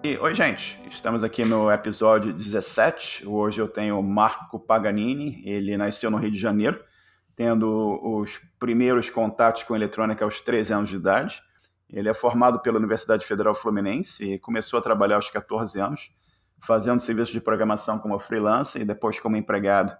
E, oi, gente. Estamos aqui no episódio 17. Hoje eu tenho Marco Paganini. Ele nasceu no Rio de Janeiro, tendo os primeiros contatos com eletrônica aos 13 anos de idade. Ele é formado pela Universidade Federal Fluminense e começou a trabalhar aos 14 anos, fazendo serviço de programação como freelancer e depois como empregado.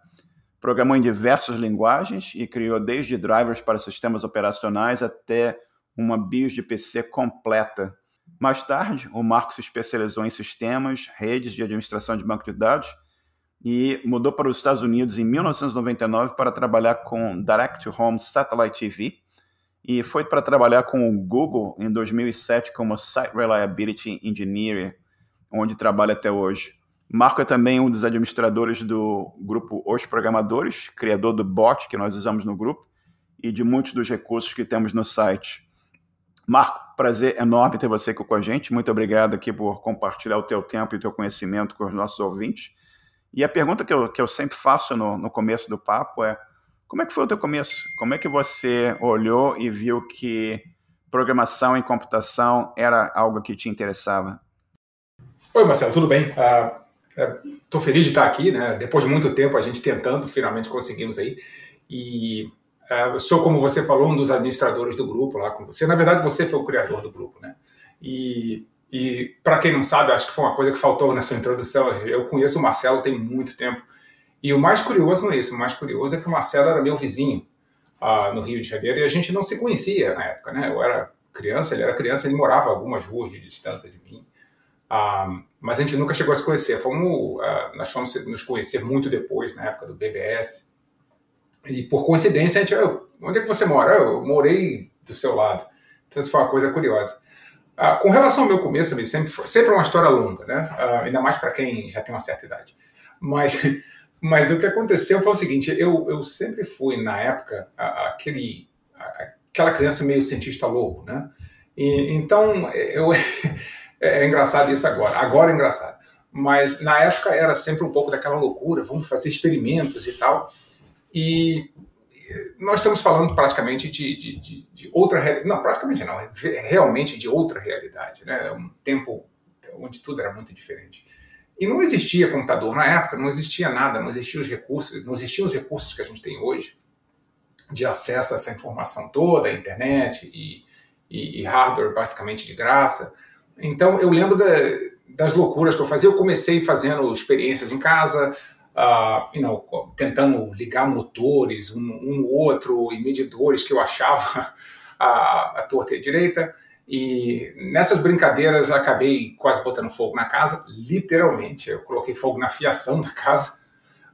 Programou em diversas linguagens e criou desde drivers para sistemas operacionais até uma BIOS de PC completa mais tarde, o Marco se especializou em sistemas, redes de administração de banco de dados e mudou para os Estados Unidos em 1999 para trabalhar com Direct to Home Satellite TV e foi para trabalhar com o Google em 2007 como Site Reliability Engineer, onde trabalha até hoje. Marco é também um dos administradores do grupo Os Programadores, criador do bot que nós usamos no grupo e de muitos dos recursos que temos no site. Marco, prazer enorme ter você aqui com a gente. Muito obrigado aqui por compartilhar o teu tempo e o teu conhecimento com os nossos ouvintes. E a pergunta que eu, que eu sempre faço no, no começo do papo é como é que foi o teu começo? Como é que você olhou e viu que programação e computação era algo que te interessava? Oi, Marcelo, tudo bem? Estou uh, feliz de estar aqui, né? Depois de muito tempo a gente tentando, finalmente conseguimos aí. E é, sou, como você falou, um dos administradores do grupo lá com você. Na verdade, você foi o criador do grupo, né? E, e para quem não sabe, acho que foi uma coisa que faltou nessa introdução. Eu conheço o Marcelo tem muito tempo. E o mais curioso não é isso. O mais curioso é que o Marcelo era meu vizinho uh, no Rio de Janeiro e a gente não se conhecia na época, né? Eu era criança, ele era criança, ele morava algumas ruas de distância de mim. Uh, mas a gente nunca chegou a se conhecer. Fomos, uh, nós fomos nos conhecer muito depois, na época do BBS. E por coincidência, a gente, onde é que você mora? Eu morei do seu lado. Então isso foi uma coisa curiosa. Ah, com relação ao meu começo, sempre, sempre é uma história longa, né? Ah, ainda mais para quem já tem uma certa idade. Mas, mas o que aconteceu foi o seguinte: eu, eu sempre fui, na época, aquele, aquela criança meio cientista louco, né? E, então, eu, é, é engraçado isso agora. Agora é engraçado. Mas na época era sempre um pouco daquela loucura, vamos fazer experimentos e tal. E nós estamos falando praticamente de, de, de, de outra realidade. Não, praticamente não, é realmente de outra realidade. Né? Um tempo onde tudo era muito diferente. E não existia computador na época, não existia nada, não existiam os recursos, não existiam os recursos que a gente tem hoje de acesso a essa informação toda, a internet e, e, e hardware basicamente de graça. Então eu lembro da, das loucuras que eu fazia. Eu comecei fazendo experiências em casa, uh, you know, tentando ligar motores, um, um outro, e medidores que eu achava a, a torta e a direita. E nessas brincadeiras acabei quase botando fogo na casa, literalmente. Eu coloquei fogo na fiação da casa,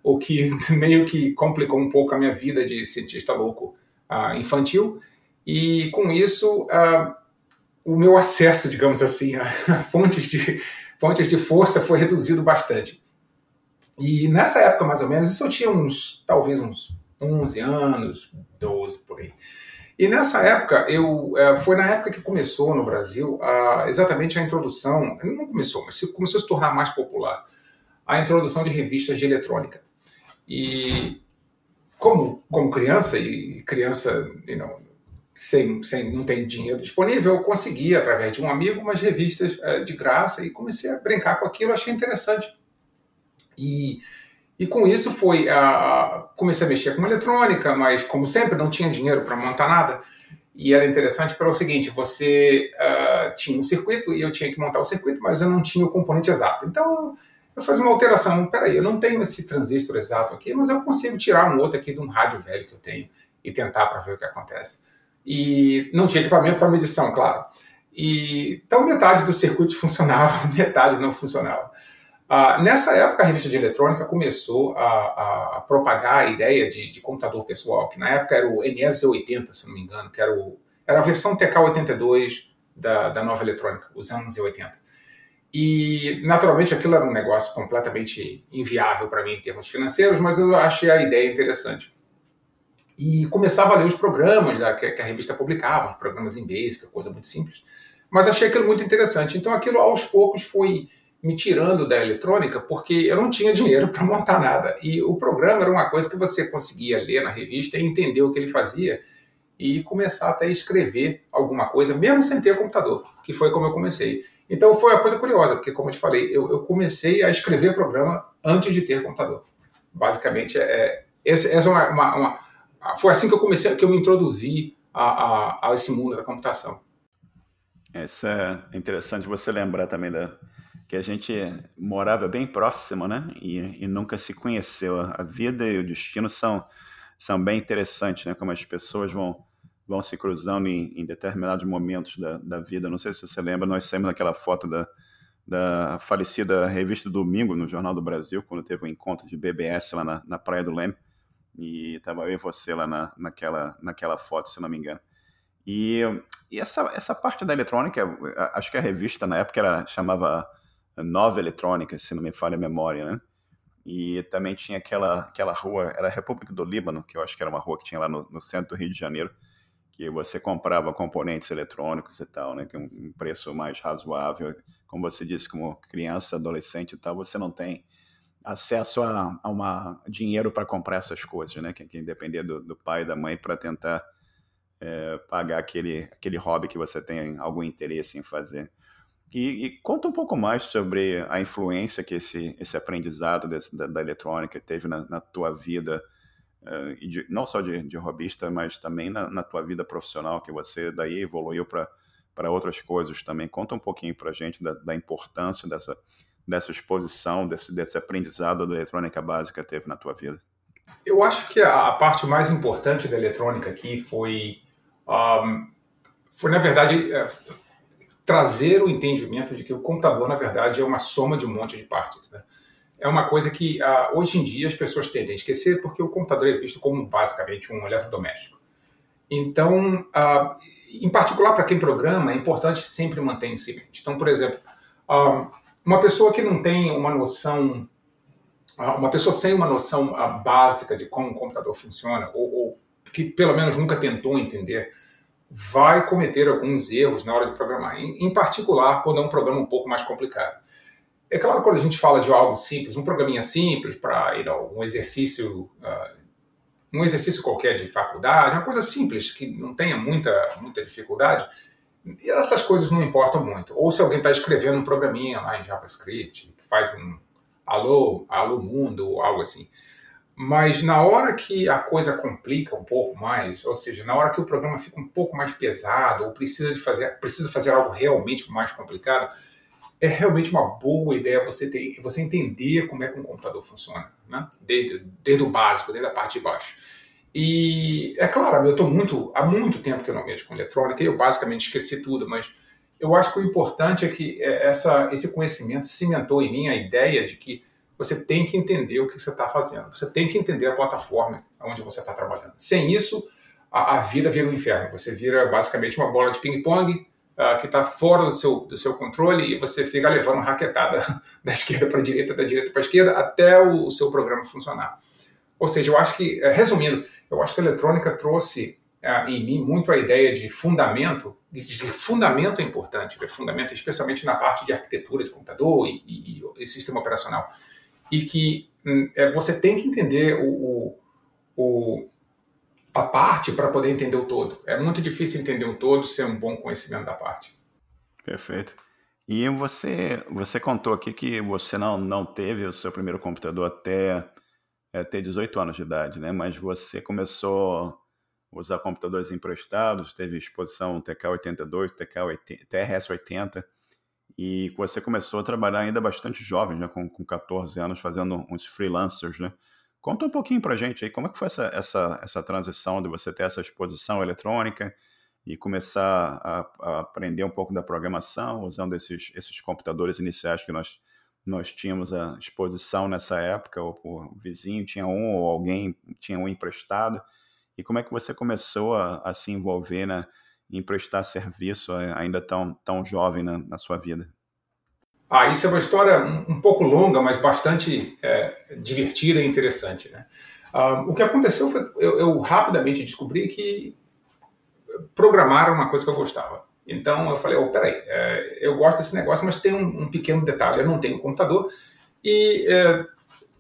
o que meio que complicou um pouco a minha vida de cientista louco uh, infantil. E com isso, uh, o meu acesso, digamos assim, a fontes de, fontes de força foi reduzido bastante. E nessa época, mais ou menos, isso eu tinha uns, talvez uns 11 anos, 12 por aí. E nessa época, eu é, foi na época que começou no Brasil a, exatamente a introdução, não começou, mas começou a se tornar mais popular, a introdução de revistas de eletrônica. E como, como criança, e criança you sem, sem, não tem dinheiro disponível, eu consegui, através de um amigo, umas revistas é, de graça e comecei a brincar com aquilo, achei interessante. E, e com isso foi a, comecei a mexer com eletrônica, mas como sempre não tinha dinheiro para montar nada. E era interessante pelo seguinte: você uh, tinha um circuito e eu tinha que montar o circuito, mas eu não tinha o componente exato. Então eu fazia uma alteração. Peraí, eu não tenho esse transistor exato aqui, mas eu consigo tirar um outro aqui de um rádio velho que eu tenho e tentar para ver o que acontece. E não tinha equipamento para medição, claro. E, então metade dos circuitos funcionava, metade não funcionava. Ah, nessa época, a revista de eletrônica começou a, a propagar a ideia de, de, computador pessoal, que na época era o NES-80, se não me engano, que era, o, era a versão TK-82 da, da nova eletrônica, os anos 80. E, naturalmente, aquilo era um negócio completamente inviável para mim em termos financeiros, mas eu achei a ideia interessante. E começava a ler os programas que, que a revista publicava, programas em Basic, coisa muito simples, mas achei aquilo muito interessante. Então, aquilo aos poucos foi me tirando da eletrônica porque eu não tinha dinheiro para montar nada. E o programa era uma coisa que você conseguia ler na revista e entender o que ele fazia. e começar até a escrever alguma coisa, mesmo sem ter computador, que foi como eu comecei. Então foi uma coisa curiosa, porque como eu te falei, eu, eu comecei a escrever programa antes de ter computador. Basicamente, é, essa, essa é uma, uma, uma, foi assim que eu comecei, que eu me introduzi a, a, a esse mundo da computação. Isso é interessante você lembrar também da, que a gente morava bem próximo, né? E, e nunca se conheceu. A vida e o destino são, são bem interessantes, né? Como as pessoas vão, vão se cruzando em, em determinados momentos da, da vida. Não sei se você lembra, nós saímos naquela foto da, da falecida revista Domingo, no Jornal do Brasil, quando teve um encontro de BBS lá na, na Praia do Leme. E estava eu e você lá na, naquela, naquela foto, se não me engano. E, e essa, essa parte da eletrônica, acho que a revista na época era, chamava Nova Eletrônica, se não me falha a memória, né? E também tinha aquela, aquela rua, era a República do Líbano, que eu acho que era uma rua que tinha lá no, no centro do Rio de Janeiro, que você comprava componentes eletrônicos e tal, né? Que é um preço mais razoável. Como você disse, como criança, adolescente e tal, você não tem acesso a, a uma dinheiro para comprar essas coisas, né? Que, que depender do, do pai e da mãe para tentar é, pagar aquele, aquele hobby que você tem algum interesse em fazer. E, e, conta um pouco mais sobre a influência que esse, esse aprendizado desse, da, da, eletrônica teve na, na tua vida, uh, de, não só de, de hobbyista, mas também na, na, tua vida profissional, que você daí evoluiu para outras coisas também. Conta um pouquinho para a gente da, da, importância dessa, dessa exposição, desse, desse aprendizado da eletrônica básica teve na tua vida. Eu acho que a, parte mais importante da eletrônica aqui foi um, foi, na verdade, é, trazer o entendimento de que o computador, na verdade, é uma soma de um monte de partes. Né? É uma coisa que, uh, hoje em dia, as pessoas tendem a esquecer porque o computador é visto como, basicamente, um eletrodoméstico. Então, uh, em particular para quem programa, é importante sempre manter em si mente. Então, por exemplo, uh, uma pessoa que não tem uma noção, uma pessoa sem uma noção básica de como um computador funciona, ou que pelo menos nunca tentou entender, vai cometer alguns erros na hora de programar, em, em particular quando é um programa um pouco mais complicado. É claro quando a gente fala de algo simples, um programinha simples para you know, um exercício, uh, um exercício qualquer de faculdade, uma coisa simples que não tenha muita muita dificuldade, essas coisas não importam muito. Ou se alguém está escrevendo um programinha lá em JavaScript, faz um alô, alô mundo ou algo assim. Mas na hora que a coisa complica um pouco mais, ou seja, na hora que o programa fica um pouco mais pesado ou precisa de fazer, precisa fazer algo realmente mais complicado, é realmente uma boa ideia você ter, você entender como é que um computador funciona, né? Desde, desde o básico, desde a parte de baixo. E é claro, eu estou muito há muito tempo que eu não mexo com eletrônica e eu basicamente esqueci tudo, mas eu acho que o importante é que é, essa, esse conhecimento cimentou em mim a ideia de que você tem que entender o que você está fazendo. Você tem que entender a plataforma onde você está trabalhando. Sem isso, a, a, vida vira um inferno. Você vira basicamente uma bola de ping-pong uh, que está fora do seu, do seu controle e você fica levando raquetada da esquerda para a direita, da direita para a esquerda, até o, o, seu programa funcionar. Ou seja, eu acho que, eh, resumindo, eu acho que a eletrônica trouxe uh, em mim muito a ideia de fundamento, de, fundamento é importante, de fundamento, especialmente na parte de arquitetura de computador e, e, e sistema operacional e que hum, é, você tem que entender o, o, a parte para poder entender o todo. É muito difícil entender o todo sem um bom conhecimento da parte. Perfeito. E você, você contou aqui que você não, não teve o seu primeiro computador até, é, ter 18 anos de idade, né? Mas você começou a usar computadores emprestados, teve exposição TK82, TK80, TRS-80 e você começou a trabalhar ainda bastante jovem, já com, com 14 anos, fazendo uns freelancers, né? Conta um pouquinho pra gente aí, como é que foi essa, essa, essa transição de você ter essa exposição eletrônica e começar a, a aprender um pouco da programação, usando esses, esses computadores iniciais que nós, nós tínhamos a exposição nessa época, o, o vizinho tinha um ou alguém tinha um emprestado, e como é que você começou a, a se envolver na, em prestar serviço ainda tão, tão jovem na, na sua vida? Ah, isso é uma história um, pouco longa, mas bastante é, divertida e interessante. Né? Ah, o que aconteceu foi eu, eu rapidamente descobri que programar uma coisa que eu gostava. Então eu falei, oh, peraí, é, eu gosto desse negócio, mas tem um, um, pequeno detalhe, eu não tenho computador e é,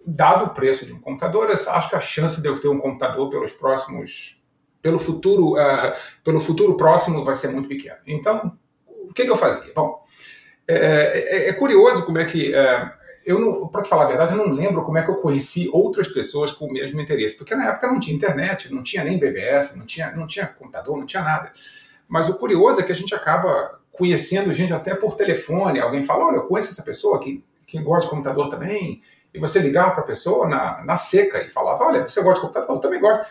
dado o preço de um computador, acho que a chance de eu ter um computador pelos próximos pelo futuro, uh, pelo futuro próximo vai ser muito pequeno. Então, o que, que eu fazia? Bom, é, é, é curioso como é que uh, eu para te falar a verdade, eu não lembro como é que eu conheci outras pessoas com o mesmo interesse, porque na época não tinha internet, não tinha nem BBS, não tinha, não tinha computador, não tinha nada. Mas o curioso é que a gente acaba conhecendo gente até por telefone. Alguém fala: Olha, eu conheço essa pessoa que, que gosta de computador também. E você ligava para a pessoa na, na seca e falava: Olha, você gosta de computador? Eu também gosto.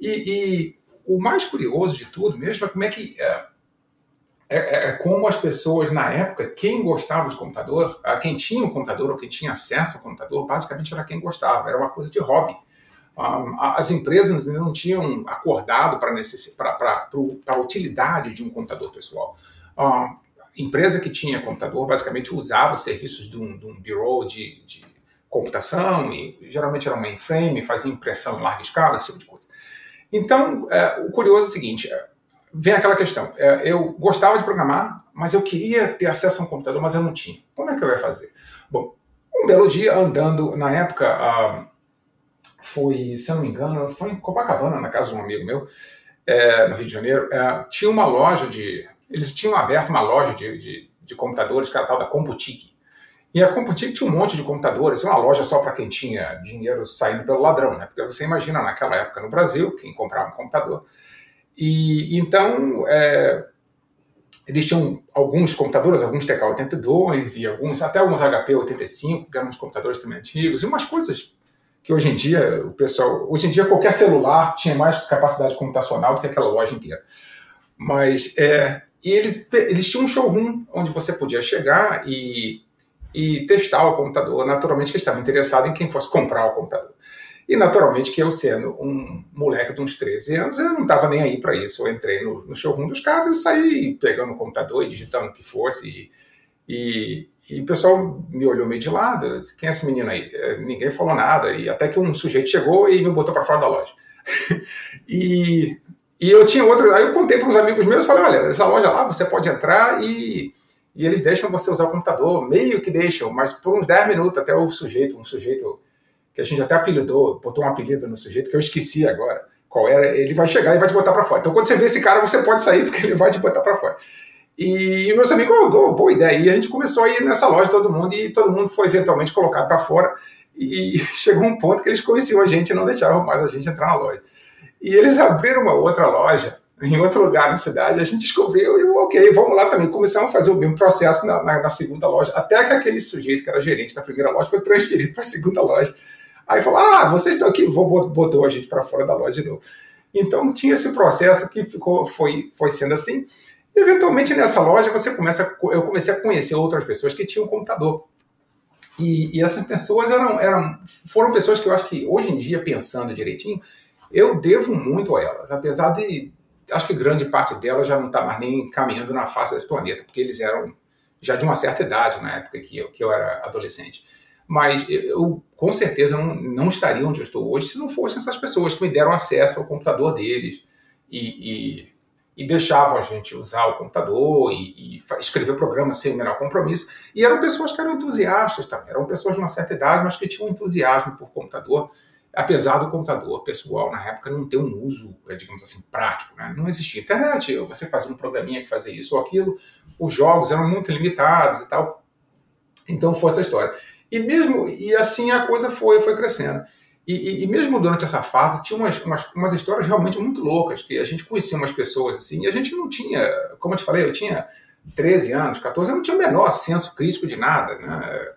E o mais curioso de tudo mesmo é como é que. É, é, é, como as pessoas na época, quem gostava de computador, quem tinha um computador ou quem tinha acesso ao computador, basicamente era quem gostava, era uma coisa de hobby. As empresas não tinham acordado para a utilidade de um computador pessoal. A empresa que tinha computador basicamente usava os serviços de um, de um bureau de, de computação, e geralmente era um mainframe, fazia impressão em larga escala, esse tipo de coisa. Então, é, o curioso é o seguinte: é, vem aquela questão. É, eu gostava de programar, mas eu queria ter acesso a um computador, mas eu não tinha. Como é que eu ia fazer? Bom, um belo dia, andando, na época, ah, foi, se eu não me engano, foi em Copacabana, na casa de um amigo meu, é, no Rio de Janeiro, é, tinha uma loja de. Eles tinham aberto uma loja de, de, de computadores, que era tal da Computique. E a Computique tinha um monte de computadores, uma loja só para quem tinha dinheiro saindo pelo ladrão, né? Porque você imagina, naquela época no Brasil, quem comprava um computador. E então. É, eles tinham alguns computadores, alguns TK-82 e alguns, até alguns HP-85, que eram uns computadores também antigos, e umas coisas que hoje em dia o pessoal, hoje em dia qualquer celular tinha mais capacidade computacional do que aquela loja inteira. Mas é, e eles, eles tinham um showroom onde você podia chegar e, e testar o computador. Naturalmente que estavam interessados em quem fosse comprar o computador. E naturalmente que eu sendo um moleque de uns 13 anos, eu não estava nem aí para isso. Eu entrei no, no, showroom dos caras e saí pegando o computador e digitando o que fosse. E, e, e o pessoal me olhou meio de lado, quem é esse menino aí? É, ninguém falou nada, e até que um sujeito chegou e me botou para fora da loja. e, e eu tinha outro, aí eu contei para uns amigos meus, falei, olha, essa loja lá, você pode entrar e, e eles deixam você usar o computador, meio que deixam, mas por uns 10 minutos até o sujeito, um sujeito que a gente até apelidou, botou um apelido no sujeito que eu esqueci agora qual era, ele vai chegar e vai te botar para fora. Então quando você vê esse cara, você pode sair porque ele vai te botar para fora. E, e meus amigos, oh, boa ideia. E a gente começou a ir nessa loja, todo mundo, e todo mundo foi eventualmente colocado para fora. E chegou um ponto que eles conheciam a gente e não deixavam mais a gente entrar na loja. E eles abriram uma outra loja em outro lugar na cidade, a gente descobriu e, ok, vamos lá também. Começamos a fazer o mesmo processo na, na, na, segunda loja, até que aquele sujeito que era gerente da primeira loja foi transferido para a segunda loja. Aí falou: Ah, vocês estão aqui, vou, botou a gente para fora da loja de novo. Então tinha esse processo que ficou, foi, foi sendo assim. Eventualmente nessa loja você começa, eu comecei a conhecer outras pessoas que tinham computador. E, e, essas pessoas eram, eram, foram pessoas que eu acho que hoje em dia, pensando direitinho, eu devo muito a elas, apesar de, acho que grande parte delas já não está mais nem caminhando na face desse planeta, porque eles eram já de uma certa idade na época que eu, que eu era adolescente. Mas eu, com certeza, não, não estaria onde eu estou hoje se não fossem essas pessoas que me deram acesso ao computador deles e, e e deixavam a gente usar o computador e, e escrever programas sem o menor compromisso. E eram pessoas que eram entusiastas também, eram pessoas de uma certa idade, mas que tinham entusiasmo por computador, apesar do computador pessoal na época não ter um uso, é, digamos assim, prático. Né? Não existia internet, você fazia um programinha que fazia isso ou aquilo, os jogos eram muito limitados e tal. Então foi essa história. E mesmo e assim a coisa foi foi crescendo. E, e, e, mesmo durante essa fase, tinha umas, umas, umas, histórias realmente muito loucas, que a gente conhecia umas pessoas assim, e a gente não tinha, como eu te falei, eu tinha 13 anos, 14, eu não tinha o menor senso crítico de nada, né?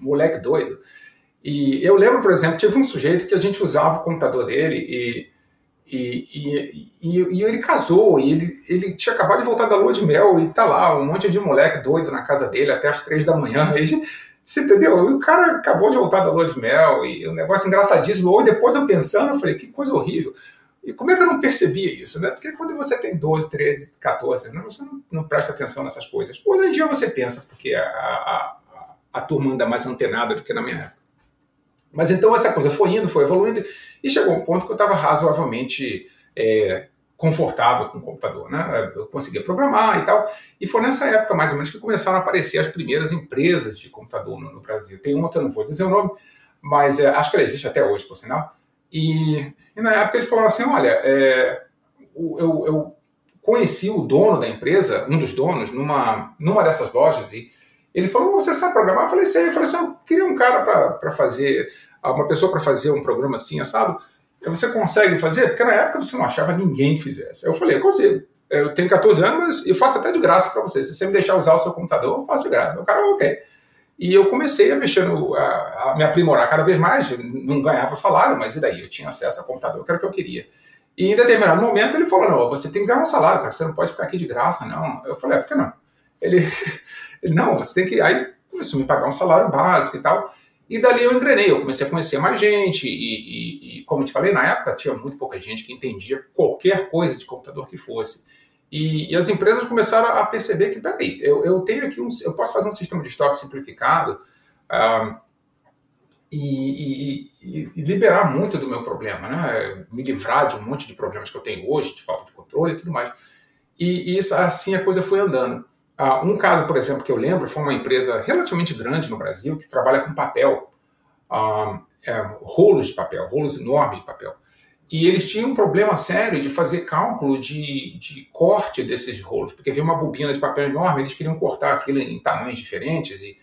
Moleque doido. E eu lembro, por exemplo, tive um sujeito que a gente usava o computador dele e, e, e, e, ele casou, e ele, ele tinha acabado de voltar da lua de mel, e tá lá, um monte de moleque doido na casa dele até as três da manhã. E você entendeu? o cara acabou de voltar da lua de mel e um negócio engraçadíssimo. Ou depois eu pensando, eu falei, que coisa horrível. E como é que eu não percebia isso, né? Porque quando você tem 12, 13, 14, né, você não, não presta atenção nessas coisas. Hoje em dia você pensa, porque a, a, a turma anda mais antenada do que na minha época. Mas então essa coisa foi indo, foi evoluindo, e chegou um ponto que eu estava razoavelmente é, confortável com o computador, né? Eu conseguia programar e tal. E foi nessa época, mais ou menos, que começaram a aparecer as primeiras empresas de computador no, no Brasil. Tem uma que eu não vou dizer o nome, mas é, acho que ela existe até hoje, por sinal. E, e, na época eles falaram assim: olha, é, eu, eu conheci o dono da empresa, um dos donos, numa, numa dessas lojas, e ele falou: Você sabe programar? Eu falei: Sei. Eu falei assim: Eu queria um cara para fazer, uma pessoa para fazer um programa assim, assado. Você consegue fazer? Porque na época você não achava ninguém que fizesse. Eu falei: Eu consigo. Eu tenho 14 anos e faço até de graça para você. Se você me deixar usar o seu computador, eu faço de graça. O cara, ok. E eu comecei a mexer, no, a, a, me aprimorar cada vez mais. Não ganhava salário, mas e daí? Eu tinha acesso ao computador, que era o que eu queria. E em determinado momento ele falou: Não, você tem que ganhar um salário, cara. Você não pode ficar aqui de graça, não. Eu falei: É, por que não? Ele, ele, não, você tem que. Aí começou a me pagar um salário básico e tal. E dali eu engrenei, eu comecei a conhecer mais gente, e, e, e, como te falei, na época tinha muito pouca gente que entendia qualquer coisa de computador que fosse. E, e as empresas começaram a perceber que, peraí, eu, eu tenho aqui um. Eu posso fazer um sistema de estoque simplificado uh, e, e, liberar muito do meu problema, né? Me livrar de um monte de problemas que eu tenho hoje, de falta de controle e tudo mais. E, isso, assim a coisa foi andando. Uh, um caso, por exemplo, que eu lembro foi uma empresa relativamente grande no Brasil que trabalha com papel, uh, é, rolos de papel, rolos enormes de papel. E eles tinham um problema sério de fazer cálculo de, de corte desses rolos, porque havia uma bobina de papel enorme, eles queriam cortar aquilo em tamanhos diferentes e,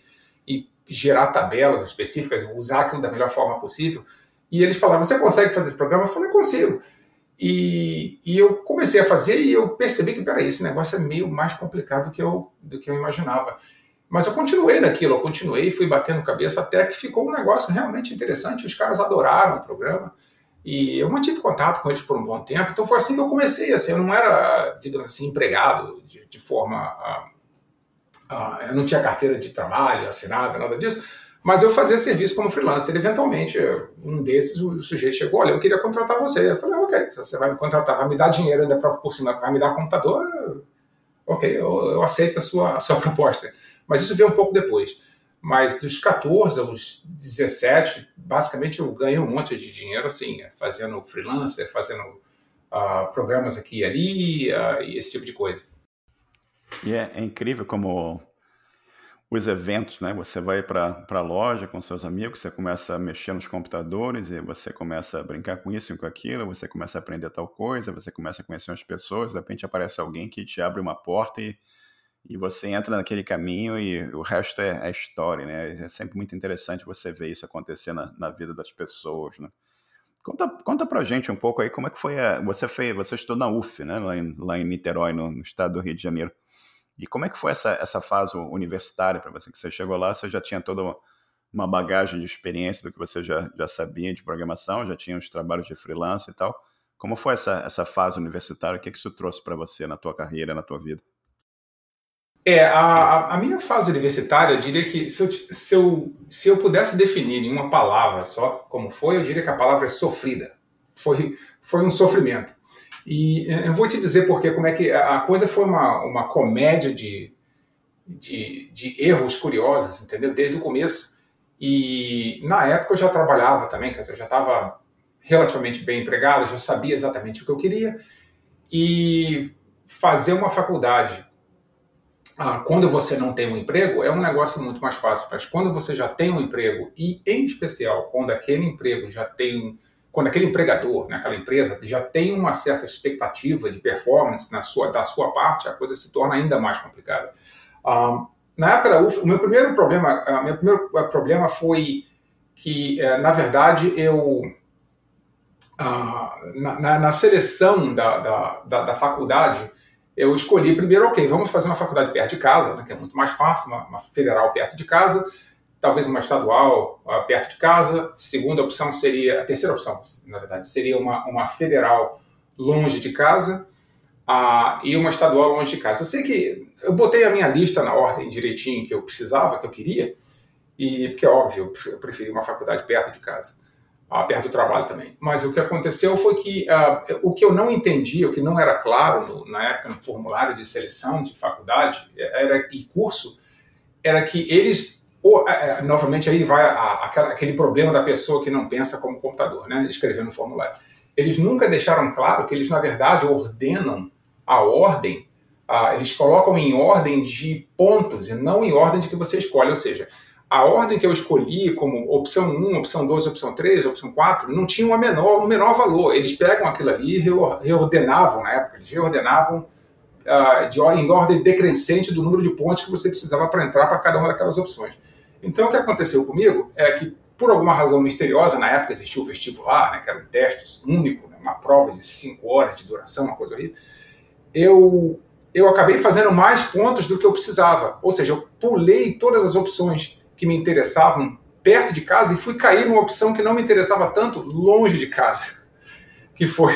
e gerar tabelas específicas, usar aquilo da melhor forma possível. E eles falavam: Você consegue fazer esse programa? Eu falei: Consigo. E, e, eu comecei a fazer e eu percebi que, peraí, esse negócio é meio mais complicado do que eu, do que eu imaginava. Mas eu continuei naquilo, eu continuei, fui batendo cabeça até que ficou um negócio realmente interessante. Os caras adoraram o programa e eu mantive contato com eles por um bom tempo. Então foi assim que eu comecei. Assim, eu não era, digamos assim, empregado de, de forma. Uh, uh, eu não tinha carteira de trabalho assinada, nada disso mas eu fazia serviço como freelancer. Eventualmente, um desses, o sujeito chegou, olha, eu queria contratar você. Eu falei, ok, você vai me contratar, vai me dar dinheiro ainda por cima, vai me dar computador, ok, eu, eu aceito a sua, a sua proposta. Mas isso veio um pouco depois. Mas dos 14 aos 17, basicamente eu ganhei um monte de dinheiro, assim, fazendo freelancer, fazendo uh, programas aqui e ali, uh, esse tipo de coisa. E é, é incrível como os eventos, né? Você vai para a loja com seus amigos, você começa a mexer nos computadores e você começa a brincar com isso e com aquilo, você começa a aprender tal coisa, você começa a conhecer umas pessoas, de repente aparece alguém que te abre uma porta e, e você entra naquele caminho e o resto é, é história, né? É sempre muito interessante você ver isso acontecer na, na vida das pessoas, né? Conta, conta pra gente um pouco aí como é que foi a, você fez, você estudou na UF, né, lá em, lá em Niterói, no, no estado do Rio de Janeiro. E como é que foi essa, essa fase universitária para você? Que você chegou lá, você já tinha toda uma bagagem de experiência do que você já, já sabia de programação, já tinha os trabalhos de freelance e tal. Como foi essa, essa fase universitária? O que, que isso trouxe para você na tua carreira, na tua vida? É, a, a minha fase universitária, eu diria que se eu, se, eu, se eu pudesse definir em uma palavra só como foi, eu diria que a palavra é sofrida. Foi, foi um sofrimento. E eu vou te dizer porque como é que a coisa foi uma, uma comédia de, de, de erros curiosos, entendeu? Desde o começo. E na época eu já trabalhava também, quer dizer, eu já estava relativamente bem empregado, já sabia exatamente o que eu queria. E fazer uma faculdade ah, quando você não tem um emprego é um negócio muito mais fácil, mas quando você já tem um emprego, e em especial quando aquele emprego já tem quando aquele empregador, né, aquela empresa, já tem uma certa expectativa de performance na sua, da sua parte, a coisa se torna ainda mais complicada. Um, na época da UF, o meu primeiro problema, uh, meu primeiro uh, problema foi que, uh, na verdade, eu ah, na, na, na, seleção da, da, da, da, faculdade, eu escolhi primeiro, ok, vamos fazer uma faculdade perto de casa, né, que é muito mais fácil, uma, uma federal perto de casa talvez uma estadual uh, perto de casa. Segunda opção seria, a terceira opção, na verdade, seria uma, uma federal longe de casa uh, e uma estadual longe de casa. Eu sei que eu botei a minha lista na ordem direitinho que eu precisava, que eu queria, e porque é óbvio, eu preferi uma faculdade perto de casa. Uh, perto do trabalho também. Mas o que aconteceu foi que o que eu não entendi, o que não era claro no, na época no formulário de seleção de faculdade era, e curso, era que eles ou, é, é, novamente, aí vai a, a, aquele problema da pessoa que não pensa como computador, né? escrevendo um formulário. Eles nunca deixaram claro que eles, na verdade, ordenam a ordem, eles colocam em ordem de pontos e não em ordem de que você escolhe. Ou seja, a ordem que eu escolhi como opção 1, opção 2, opção 3, opção 4, não tinha uma menor, um menor valor. Eles pegam aquilo ali e reordenavam na época, eles reordenavam uh, de, em ordem decrescente do número de pontos que você precisava para entrar para cada uma daquelas opções. Então, o que aconteceu comigo é que, por alguma razão misteriosa, na época existia o vestibular, né, que era um teste único, né, uma prova de 5 horas de duração, uma coisa horrível, eu, eu acabei fazendo mais pontos do que eu precisava. Ou seja, eu pulei todas as opções que me interessavam perto de casa e fui cair numa opção que não me interessava tanto longe de casa, que foi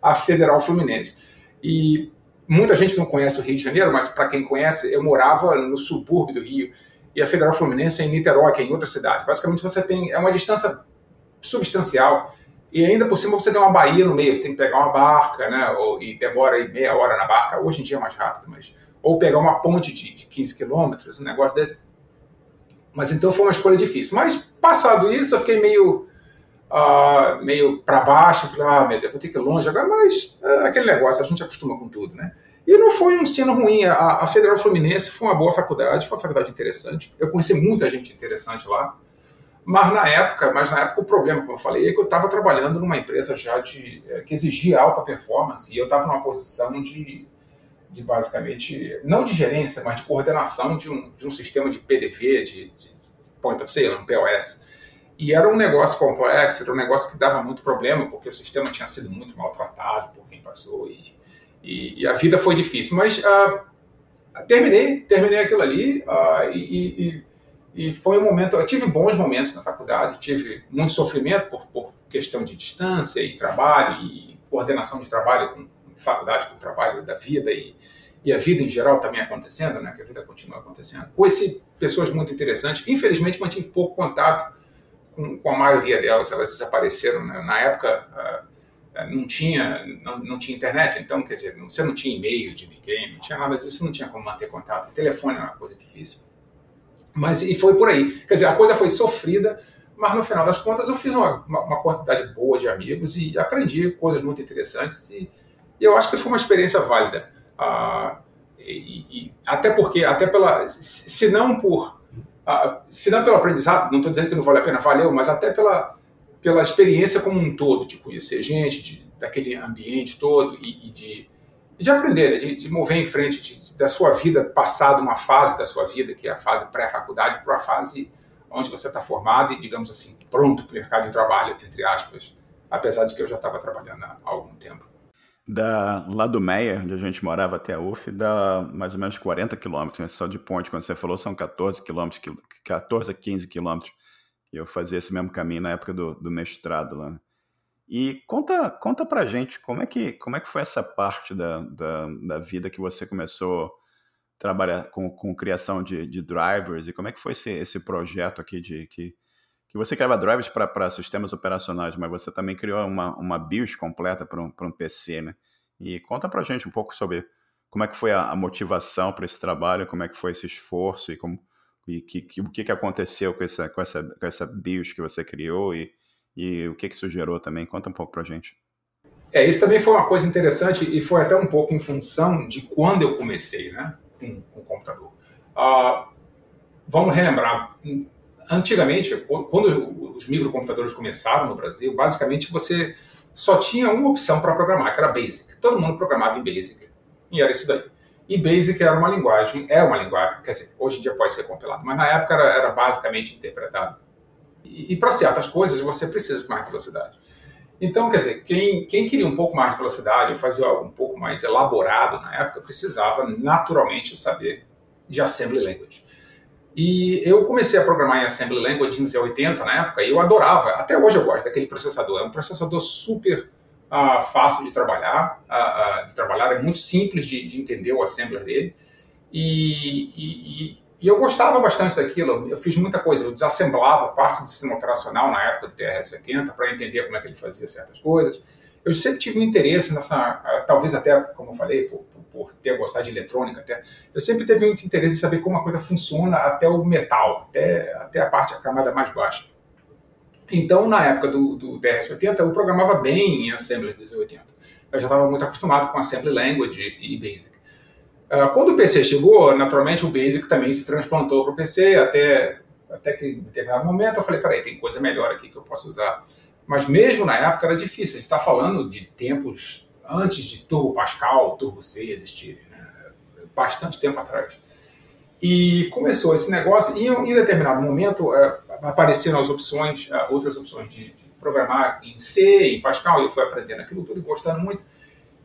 a Federal Fluminense. E muita gente não conhece o Rio de Janeiro, mas para quem conhece, eu morava no subúrbio do Rio e a Federal Fluminense é em Niterói, que é em outra cidade. Basicamente você tem é uma distância substancial e ainda por cima você tem uma baía no meio, você tem que pegar uma barca, né? Ou, e demora aí meia hora na barca. Hoje em dia é mais rápido, mas ou pegar uma ponte de, de 15 quilômetros, um negócio desse. Mas então foi uma escolha difícil. Mas passado isso, eu fiquei meio uh, meio para baixo, falei, ah, meu Deus, vou ter que ir longe agora, mas é aquele negócio, a gente acostuma com tudo, né? E não foi um ensino ruim. A, a, Federal Fluminense foi uma boa faculdade, foi uma faculdade interessante. Eu conheci muita gente interessante lá. Mas na época, mas na época o problema, como eu falei, é que eu estava trabalhando numa empresa já de é, que exigia alta performance e eu estava numa posição de de basicamente, não de gerência, mas de coordenação de um, de um sistema de PDV, de, de Point of Sale, um POS. E era um negócio complexo, era um negócio que dava muito problema, porque o sistema tinha sido muito maltratado por quem passou e, e, e a vida foi difícil. Mas uh, terminei, terminei aquilo ali uh, e, e, foi um momento. Eu tive bons momentos na faculdade, tive muito sofrimento por, por questão de distância e trabalho e coordenação de trabalho com faculdade com o trabalho da vida e, e a vida em geral também acontecendo, né, que a vida continua acontecendo. Conheci pessoas muito interessantes, infelizmente mantive pouco contato com, com a maioria delas, elas desapareceram. Né? Na época uh, não, tinha, não, não tinha internet, então, quer dizer, você não tinha e-mail de ninguém, não tinha nada disso, não tinha como manter contato. O telefone é uma coisa difícil. Mas e foi por aí. Quer dizer, a coisa foi sofrida, mas no final das contas eu fiz uma, uma, uma quantidade boa de amigos e aprendi coisas muito interessantes e e eu acho que foi uma experiência válida. Ah, e, e, até porque, até pela, se não por, ah, se não pelo aprendizado, não estou dizendo que não vale a pena, valeu, mas até pela, pela experiência como um todo, de conhecer gente, de, daquele ambiente todo e, e de, de aprender, né, de, de, mover em frente de, da sua vida, passar de uma fase da sua vida, que é a fase pré-faculdade, para a fase onde você está formado e, digamos assim, pronto para o mercado de trabalho, entre aspas, apesar de que eu já estava trabalhando há algum tempo. Da, lá do Meia, onde a gente morava até a UF, dá mais ou menos 40 quilômetros, né? só de ponte. Quando você falou, são 14 quilômetros, 14 a 15 quilômetros. Eu fazia esse mesmo caminho na época do, do mestrado lá. E conta, conta pra gente como é que, como é que foi essa parte da, da, da vida que você começou a trabalhar com, com criação de, de drivers e como é que foi esse, esse projeto aqui de que, que você criava drivers para sistemas operacionais, mas você também criou uma, uma BIOS completa para um, um PC, né? E conta para gente um pouco sobre como é que foi a, a motivação para esse trabalho, como é que foi esse esforço e, como, e que, que, o que, que aconteceu com essa, com, essa, com essa BIOS que você criou e, e o que, que isso gerou também. Conta um pouco para gente. É, isso também foi uma coisa interessante e foi até um pouco em função de quando eu comecei né, com, com o computador. Uh, vamos relembrar, antigamente, quando os microcomputadores começaram no Brasil, basicamente você só tinha uma opção para programar, que era Basic. Todo mundo programava em Basic. E era isso daí. E Basic era uma linguagem, é uma linguagem, quer dizer, hoje em dia pode ser compilado, mas na época era, era basicamente interpretado. E, e para certas coisas você precisa de mais velocidade. Então, quer dizer, quem, quem queria um pouco mais de velocidade, fazer algo um pouco mais elaborado na época, precisava naturalmente saber de Assembly Language. E eu comecei a programar em Assembly Language em Z80 na época e eu adorava. Até hoje eu gosto daquele processador. É um processador super uh, fácil de trabalhar, uh, de trabalhar é muito simples de, de entender o assembler dele. E, e, e, eu gostava bastante daquilo. Eu fiz muita coisa. Eu desassemblava parte do sistema operacional na época do TRS-80 para entender como é que ele fazia certas coisas. Eu sempre tive um interesse nessa, talvez até, como eu falei, por, por ter gostado de eletrônica, até, eu sempre teve muito interesse em saber como a coisa funciona até o metal, até, até a parte, a camada mais baixa. Então, na época do, do DS80, eu programava bem em Assembly DS80. Eu já estava muito acostumado com Assembly Language e Basic. Uh, quando o PC chegou, naturalmente o Basic também se transplantou para o PC, até até que em determinado momento eu falei, peraí, tem coisa melhor aqui que eu posso usar. Mas mesmo na época era difícil. A gente está falando de tempos antes de Turbo Pascal, Turbo C existirem, né? bastante tempo atrás. E começou esse negócio, e em determinado momento é, apareceram as opções, é, outras opções de, de, programar em C, em Pascal, e eu fui aprendendo aquilo tudo e gostando muito.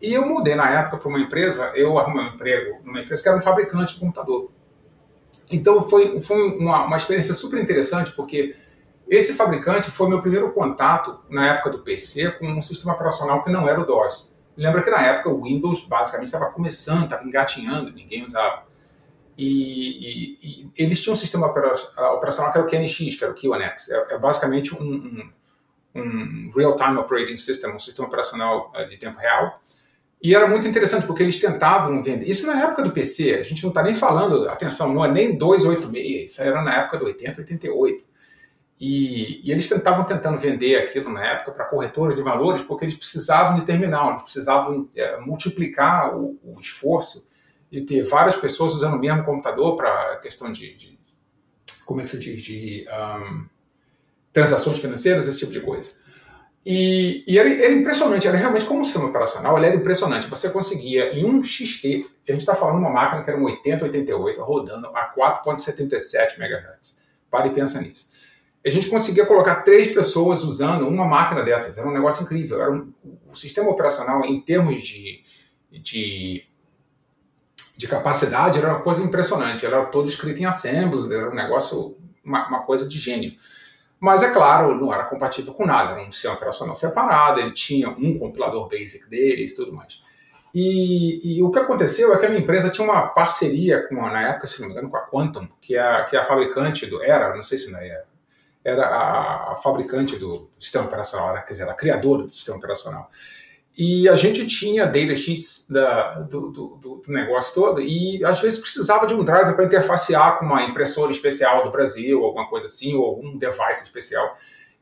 E eu mudei na época para uma empresa, eu arrumei um emprego numa empresa que era um fabricante de computador. Então foi, foi uma, uma experiência super interessante, porque esse fabricante foi meu primeiro contato na época do PC com um sistema operacional que não era o DOS. Lembra que na época o Windows basicamente estava começando, estava engatinhando, ninguém usava. E, e, eles tinham um sistema operacional que era o QNX, que era o QNX. É, é basicamente um, um, um Real-Time Operating System, um sistema operacional eh, de tempo real. E era muito interessante, porque eles tentavam vender. Isso na época do PC, a gente não está nem falando, atenção, não é nem 286, isso era na época do 80, 88. E, e eles estavam tentando vender aquilo na época para corretoras de valores, porque eles precisavam de terminal, eles precisavam é, multiplicar o, o, esforço de ter várias pessoas usando o mesmo computador para questão de, de, como é que se diz, de um, transações financeiras, esse tipo de coisa. E, e era, era, impressionante, era realmente como um sistema operacional, ele era impressionante. Você conseguia em um XT, a gente está falando de uma máquina que era um 8088 rodando a 4.77 MHz. Pare e pensa nisso a gente conseguia colocar três pessoas usando uma máquina dessas. Era um negócio incrível. Era um, sistema operacional, em termos de, de, de, capacidade, era uma coisa impressionante. Era todo escrito em assembly, era um negócio, uma, uma, coisa de gênio. Mas, é claro, não era compatível com nada. Era um sistema operacional separado, ele tinha um compilador basic deles e tudo mais. E, e, o que aconteceu é que a minha empresa tinha uma parceria com, na época, se não me engano, com a Quantum, que é que é a fabricante do. Era, não sei se não é era a, a fabricante do sistema operacional, era, quer dizer, a criadora do sistema operacional. E a gente tinha data sheets da, do, do, do, negócio todo e às vezes precisava de um driver para interfacear com uma impressora especial do Brasil, alguma coisa assim, ou algum device especial.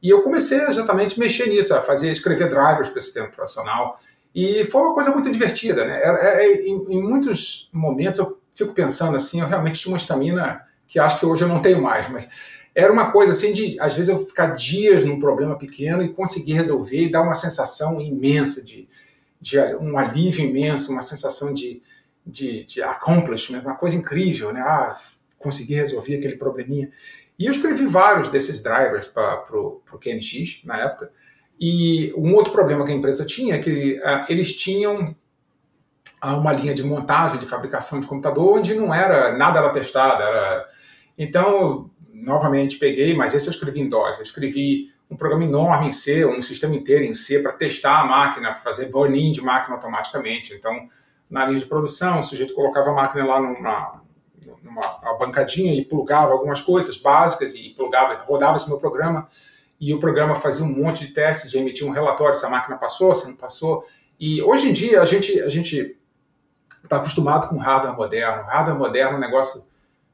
E eu comecei exatamente a mexer nisso, a fazer, escrever drivers para o sistema operacional. E foi uma coisa muito divertida, né? É, é, em, em, muitos momentos eu fico pensando assim, eu realmente tinha uma estamina que acho que hoje eu não tenho mais, mas era uma coisa assim de, às vezes, eu ficar dias num problema pequeno e conseguir resolver e dar uma sensação imensa de, de um alívio imenso, uma sensação de, de, de accomplishment, uma coisa incrível, né? Ah, consegui resolver aquele probleminha. E eu escrevi vários desses drivers para o QNX na época. E um outro problema que a empresa tinha é que uh, eles tinham uh, uma linha de montagem, de fabricação de computador, onde não era nada era testado. Era... Então, novamente peguei, mas esse eu escrevi em DOS. Eu escrevi um programa enorme em C, um sistema inteiro em C para testar a máquina, para fazer burn-in de máquina automaticamente. Então, na linha de produção, o sujeito colocava a máquina lá numa, numa bancadinha e plugava algumas coisas básicas e plugava, rodava esse meu programa e o programa fazia um monte de testes, já emitia um relatório se a máquina passou, se não passou. E hoje em dia a gente a gente está acostumado com hardware moderno. Hardware moderno é um negócio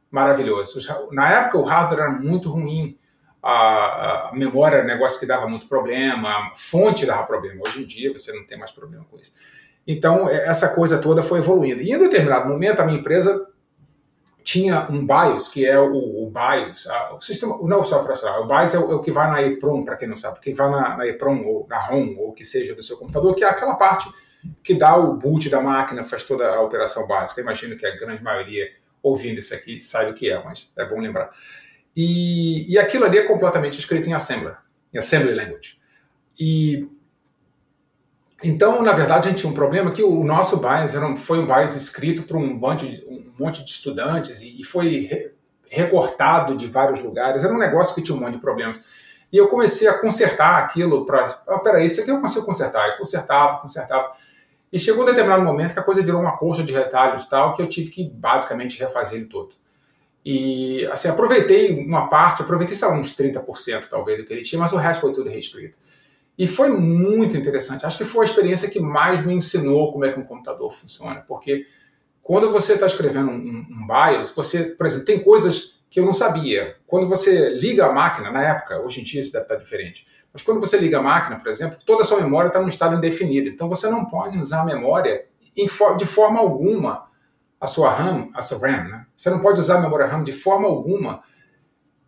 maravilhoso. Na época, o hardware era muito ruim, a, a memória era um negócio que dava muito problema, a fonte dava problema. Hoje em dia, você não tem mais problema com isso. Então, é, essa coisa toda foi evoluindo. E em determinado momento, a minha empresa tinha um BIOS, que é o, o BIOS, a, o sistema, não software operacional, o BIOS é o, é o, que vai na EEPROM, para quem não sabe, quem vai na, na EEPROM ou na ROM, ou que seja do seu computador, que é aquela parte que dá o boot da máquina, faz toda a operação básica. Eu imagino que a grande maioria ouvindo isso aqui sabe o que é, mas é bom lembrar. E, e aquilo ali é completamente escrito em Assembler, em Assembly Language. E então, na verdade, a gente tinha um problema que o nosso BIOS era, foi um BIOS escrito para um, um monte de estudantes e, e foi re, recortado de vários lugares. Era um negócio que tinha um monte de problemas. E eu comecei a consertar aquilo para. Oh, peraí, isso aqui eu consigo consertar. Eu consertava, consertava. E chegou um determinado momento que a coisa virou uma colcha de retalhos tal, que eu tive que basicamente refazer ele todo. E assim, aproveitei uma parte, aproveitei, sei uns 30% talvez do que ele tinha, mas o resto foi tudo reescrito. E foi muito interessante. Acho que foi a experiência que mais me ensinou como é que um computador funciona, porque quando você está escrevendo um, um BIOS, você, por exemplo, tem coisas que eu não sabia. Quando você liga a máquina, na época, hoje em dia isso deve estar diferente, mas quando você liga a máquina, por exemplo, toda a sua memória está num estado indefinido. Então você não pode usar a memória de forma alguma a sua RAM, a sua RAM, né? Você não pode usar a memória RAM de forma alguma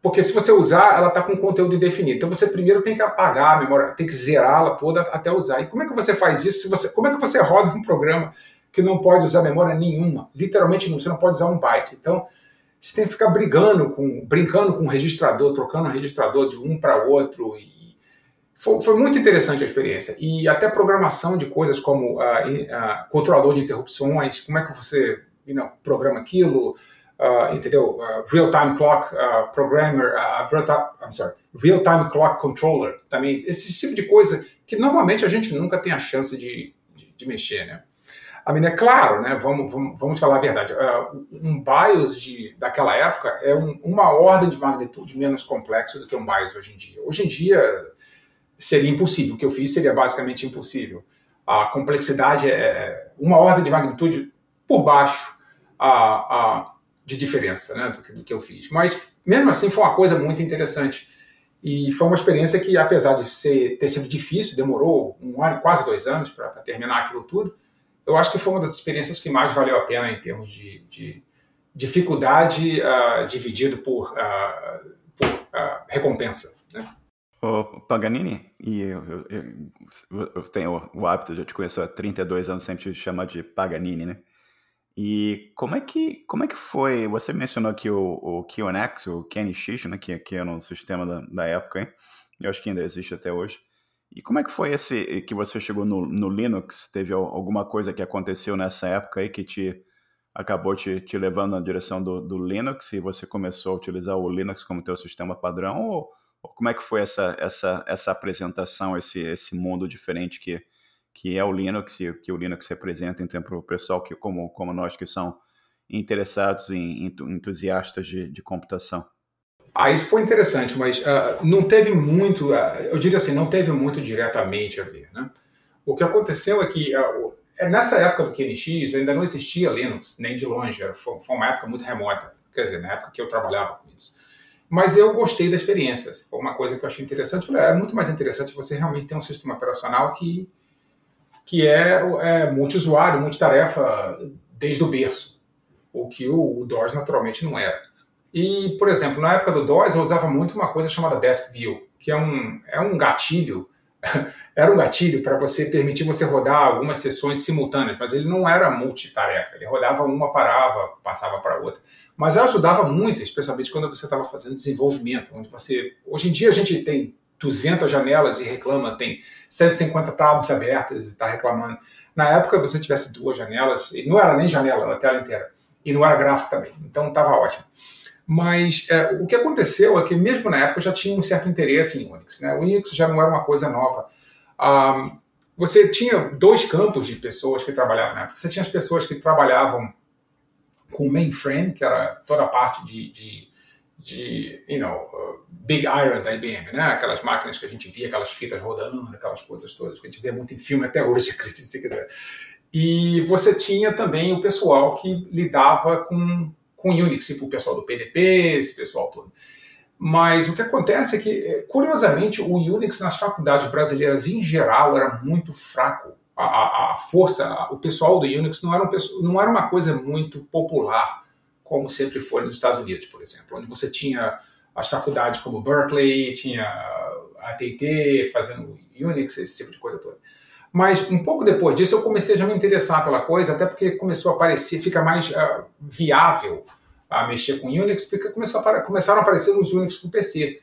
porque se você usar, ela está com conteúdo indefinido. Então você primeiro tem que apagar a memória, tem que zerá-la toda até usar. E como é que você faz isso? Você, como é que você roda um programa que não pode usar memória nenhuma? Literalmente não, você não pode usar um byte. Então você tem que ficar brigando com, brincando com o registrador, trocando o registrador de um para outro. E foi, foi, muito interessante a experiência. E até programação de coisas como uh, uh, controlador de interrupções, como é que você programa aquilo, uh, entendeu? real-time clock programmer, real-time, I'm sorry, real-time clock controller, também esse tipo de coisa que normalmente a gente nunca tem a chance de, de, de mexer, né? A minha, é claro, né? Vamos, vamos, vamos falar a verdade. Uh, um BIOS de, daquela época é um, uma ordem de magnitude menos complexo do que um BIOS hoje em dia. Hoje em dia seria impossível. O que eu fiz seria basicamente impossível. A complexidade é uma ordem de magnitude por baixo a, a, de diferença né, do, do que eu fiz. Mas mesmo assim foi uma coisa muito interessante. E foi uma experiência que, apesar de ser, ter sido difícil, demorou um ano, quase dois anos para terminar aquilo tudo eu acho que foi uma das experiências que mais valeu a pena em termos de, de dificuldade uh, dividido por, uh, por uh, recompensa. Né? O Paganini, e eu, eu, eu, eu, tenho o hábito, já te conheço há 32 anos, sempre te chamar de Paganini, né? E como é que, como é que foi? Você mencionou aqui o, o QNX, o KNX, né, que, que era um sistema da, da época, hein? eu acho que ainda existe até hoje. E como é que foi esse que você chegou no, no, Linux? Teve alguma coisa que aconteceu nessa época aí que te acabou te, te levando na direção do, do, Linux e você começou a utilizar o Linux como teu sistema padrão? Ou, ou, como é que foi essa, essa, essa apresentação, esse, esse mundo diferente que, que é o Linux e que o Linux representa então, para o pessoal que, como, como nós que são interessados em, em entusiastas de, de computação? Ah, isso foi interessante, mas uh, não teve muito, uh, eu diria assim, não teve muito diretamente a ver. Né? O que aconteceu é que uh, nessa época do QNX ainda não existia Linux, nem de longe, foi, foi, uma época muito remota, quer dizer, na época que eu trabalhava com isso. Mas eu gostei da experiência, foi uma coisa que eu achei interessante. Falei, é muito mais interessante você realmente ter um sistema operacional que, que é, é multiusuário, multitarefa desde o berço, o que o, o DOS naturalmente não era. E, por exemplo, na época do DOS eu usava muito uma coisa chamada Desk View, que é um, é um gatilho, era um gatilho para você permitir você rodar algumas sessões simultâneas, mas ele não era multitarefa, ele rodava uma, parava, passava para outra. Mas ajudava muito, especialmente quando você estava fazendo desenvolvimento, onde você... Hoje em dia a gente tem 200 janelas e reclama, tem 150 tabs abertas e está reclamando. Na época, você tivesse duas janelas, e não era nem janela, era tela inteira, e não era gráfico também, então estava ótimo. Mas é, o que aconteceu é que, mesmo na época, eu já tinha um certo interesse em Unix. Né? O Unix já não era uma coisa nova. Você tinha dois campos de pessoas que trabalhavam na época. Você tinha as pessoas que trabalhavam com mainframe, que era toda a parte de, de, de you know, uh, Big Iron da IBM, né? aquelas máquinas que a gente via, aquelas fitas rodando, aquelas coisas todas, que a gente vê muito em filme até hoje, se quiser. E você tinha também o pessoal que lidava com com Unix, tipo o pessoal do PDP, esse pessoal todo. Mas o que acontece é que, é, curiosamente, o Unix nas faculdades brasileiras em geral era muito fraco. A, a, a força, o pessoal do Unix não era, um, não era uma coisa muito popular, como sempre foi nos Estados Unidos, por exemplo, onde você tinha as faculdades como Berkeley, tinha a TIT fazendo Unix, esse tipo de coisa toda. Mas um pouco depois disso eu comecei a já me interessar pela coisa, até porque começou a aparecer, fica mais uh, viável a mexer com Unix, porque começou a, começaram a aparecer os Unix o PC.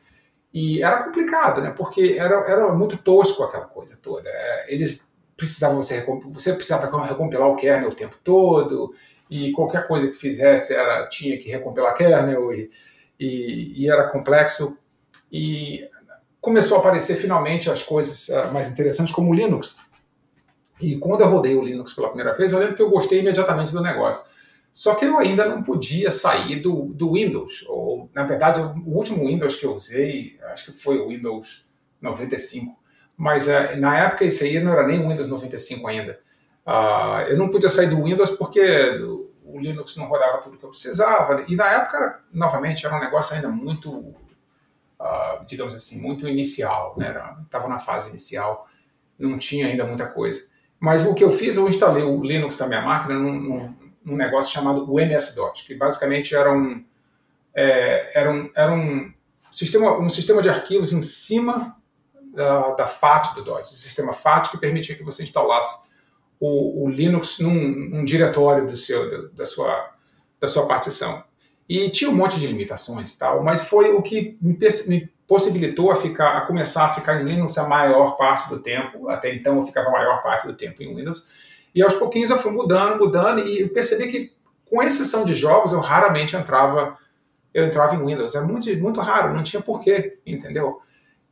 E era complicado, né? Porque era, era muito tosco aquela coisa toda. É, eles precisavam você, você precisava recompilar o kernel o tempo todo, e qualquer coisa que fizesse era tinha que recompilar kernel, e, e, e era complexo. E começou a aparecer finalmente as coisas uh, mais interessantes, como o Linux, e quando eu rodei o Linux pela primeira vez, eu lembro que eu gostei imediatamente do negócio. Só que eu ainda não podia sair do, do Windows. Ou, na verdade, o último Windows que eu usei, acho que foi o Windows 95. Mas uh, na época esse aí não era nem o Windows 95 ainda. Uh, eu não podia sair do Windows porque o Linux não rodava tudo que eu precisava. E na época, novamente, era um negócio ainda muito, uh, digamos assim, muito inicial. Estava né? na fase inicial, não tinha ainda muita coisa. Mas o que eu fiz, eu instalei o Linux da minha máquina num, num, num negócio chamado o MS-DOS, que basicamente era um, é, era um, era um sistema, um sistema de arquivos em cima da, da FAT do DOS, o sistema FAT que permitia que você instalasse o, o Linux num, num diretório do seu, da, sua, da sua partição. E tinha um monte de limitações e tal, mas foi o que me, possibilitou a, ficar, a começar a ficar em Linux a maior parte do tempo. Até então eu ficava a maior parte do tempo em Windows. E aos pouquinhos eu fui mudando, mudando, e percebi que, com exceção de jogos, eu raramente entrava eu entrava em Windows. É muito, muito raro, não tinha porquê, entendeu?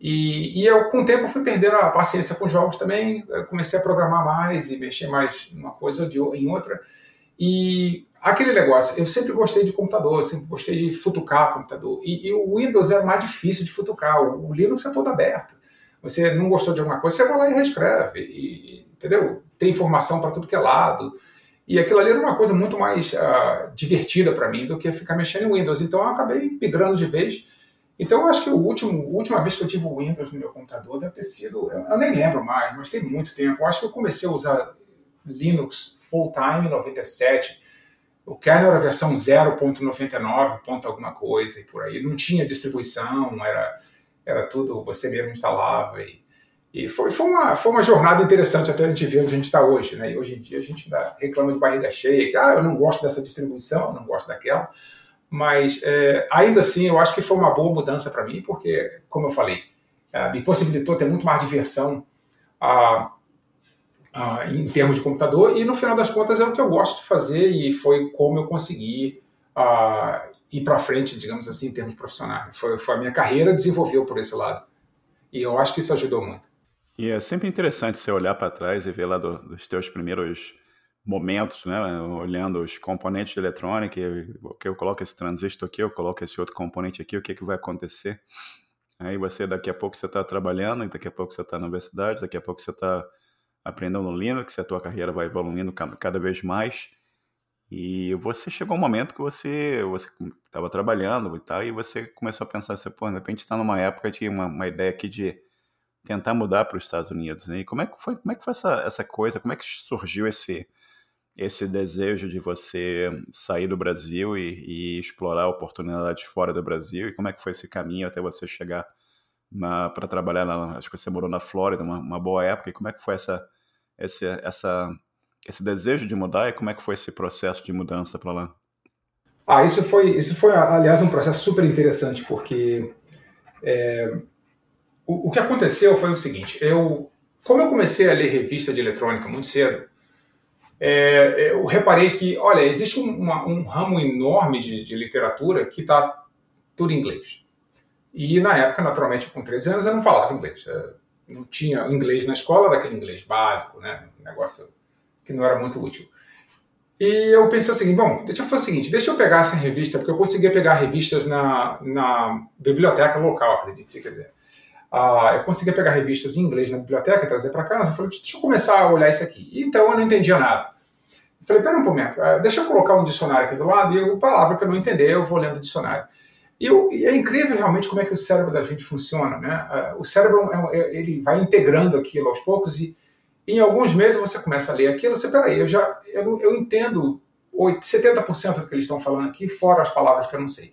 E, e eu, com o tempo, fui perdendo a paciência com jogos também. Eu comecei a programar mais e mexer mais numa coisa ou em outra. E aquele negócio, eu sempre gostei de computador, sempre gostei de futucar computador. E, e, o Windows é mais difícil de futucar, o, Linux é todo aberto. Você não gostou de alguma coisa, você vai lá e reescreve, e, entendeu? Tem informação para tudo que é lado. E aquilo ali era uma coisa muito mais uh, divertida para mim do que ficar mexendo em Windows. Então eu acabei migrando de vez. Então eu acho que a última vez que eu tive o Windows no meu computador deve ter sido, eu, eu nem lembro mais, mas tem muito tempo. Eu acho que eu comecei a usar Linux full time em 97. O kernel era a versão 0.99, ponto alguma coisa e por aí. Não tinha distribuição, era, era tudo, você mesmo instalava e e foi, foi, uma, foi uma jornada interessante até a gente ver onde a gente está hoje. Né? E hoje em dia a gente ainda reclama de barriga cheia, que ah, eu não gosto dessa distribuição, eu não gosto daquela. Mas é, ainda assim eu acho que foi uma boa mudança para mim, porque, como eu falei, é, me possibilitou ter muito mais diversão a, em termos de computador, e no final das contas é o que eu gosto de fazer, e foi como eu consegui ir para frente, digamos assim, em termos profissionais. Foi, foi a minha carreira desenvolveu por esse lado. E eu acho que isso ajudou muito. E é sempre interessante você olhar para trás e ver lá do, dos teus primeiros momentos, né? Olhando os componentes de eletrônica, que eu coloco esse transistor aqui, eu coloco esse outro componente aqui, o que, que vai acontecer? Aí você, daqui a pouco você está trabalhando, daqui a pouco você está na universidade, daqui a pouco você está aprendendo no Linux, a tua carreira vai evoluindo cada vez mais. E você chegou um momento que você você estava trabalhando e tal, e você começou a pensar assim, pô, de repente está numa época de uma, uma ideia aqui de tentar mudar para os Estados Unidos. Né? E como é que foi, como é que foi essa, essa coisa? Como é que surgiu esse, esse desejo de você sair do Brasil e, e explorar oportunidades fora do Brasil? E como é que foi esse caminho até você chegar para trabalhar? Na, acho que você morou na Flórida, uma, uma boa época. E como é que foi essa, esse, essa, esse desejo de mudar e como é que foi esse processo de mudança para lá? Ah, isso foi, isso foi, aliás, um processo super interessante, porque é, o, o que aconteceu foi o seguinte: eu, como eu comecei a ler revista de eletrônica muito cedo, é, eu reparei que, olha, existe um, uma, um ramo enorme de, de literatura que está tudo em inglês. E na época, naturalmente, com 13 anos, eu não falava inglês. Eu não tinha inglês na escola, era aquele inglês básico, né? Um negócio que não era muito útil. E eu pensei o seguinte, bom, deixa eu fazer o seguinte, deixa eu pegar essa revista, porque eu conseguia pegar revistas na, na biblioteca local, acredite se quiser. Ah, eu conseguia pegar revistas em inglês na biblioteca trazer para casa. Eu falei, deixa eu começar a olhar isso aqui. então eu não entendia nada. Eu falei, pera um momento, ah, deixa eu colocar um dicionário aqui do lado e a palavra que eu não entender, eu vou lendo o dicionário. E, e, é incrível realmente como é que o cérebro da gente funciona, né? Ah, o cérebro, é é, ele vai integrando aquilo aos poucos e em alguns meses você começa a ler aquilo, você, peraí, eu já, eu, eu entendo 70% do que eles estão falando aqui, fora as palavras que eu não sei.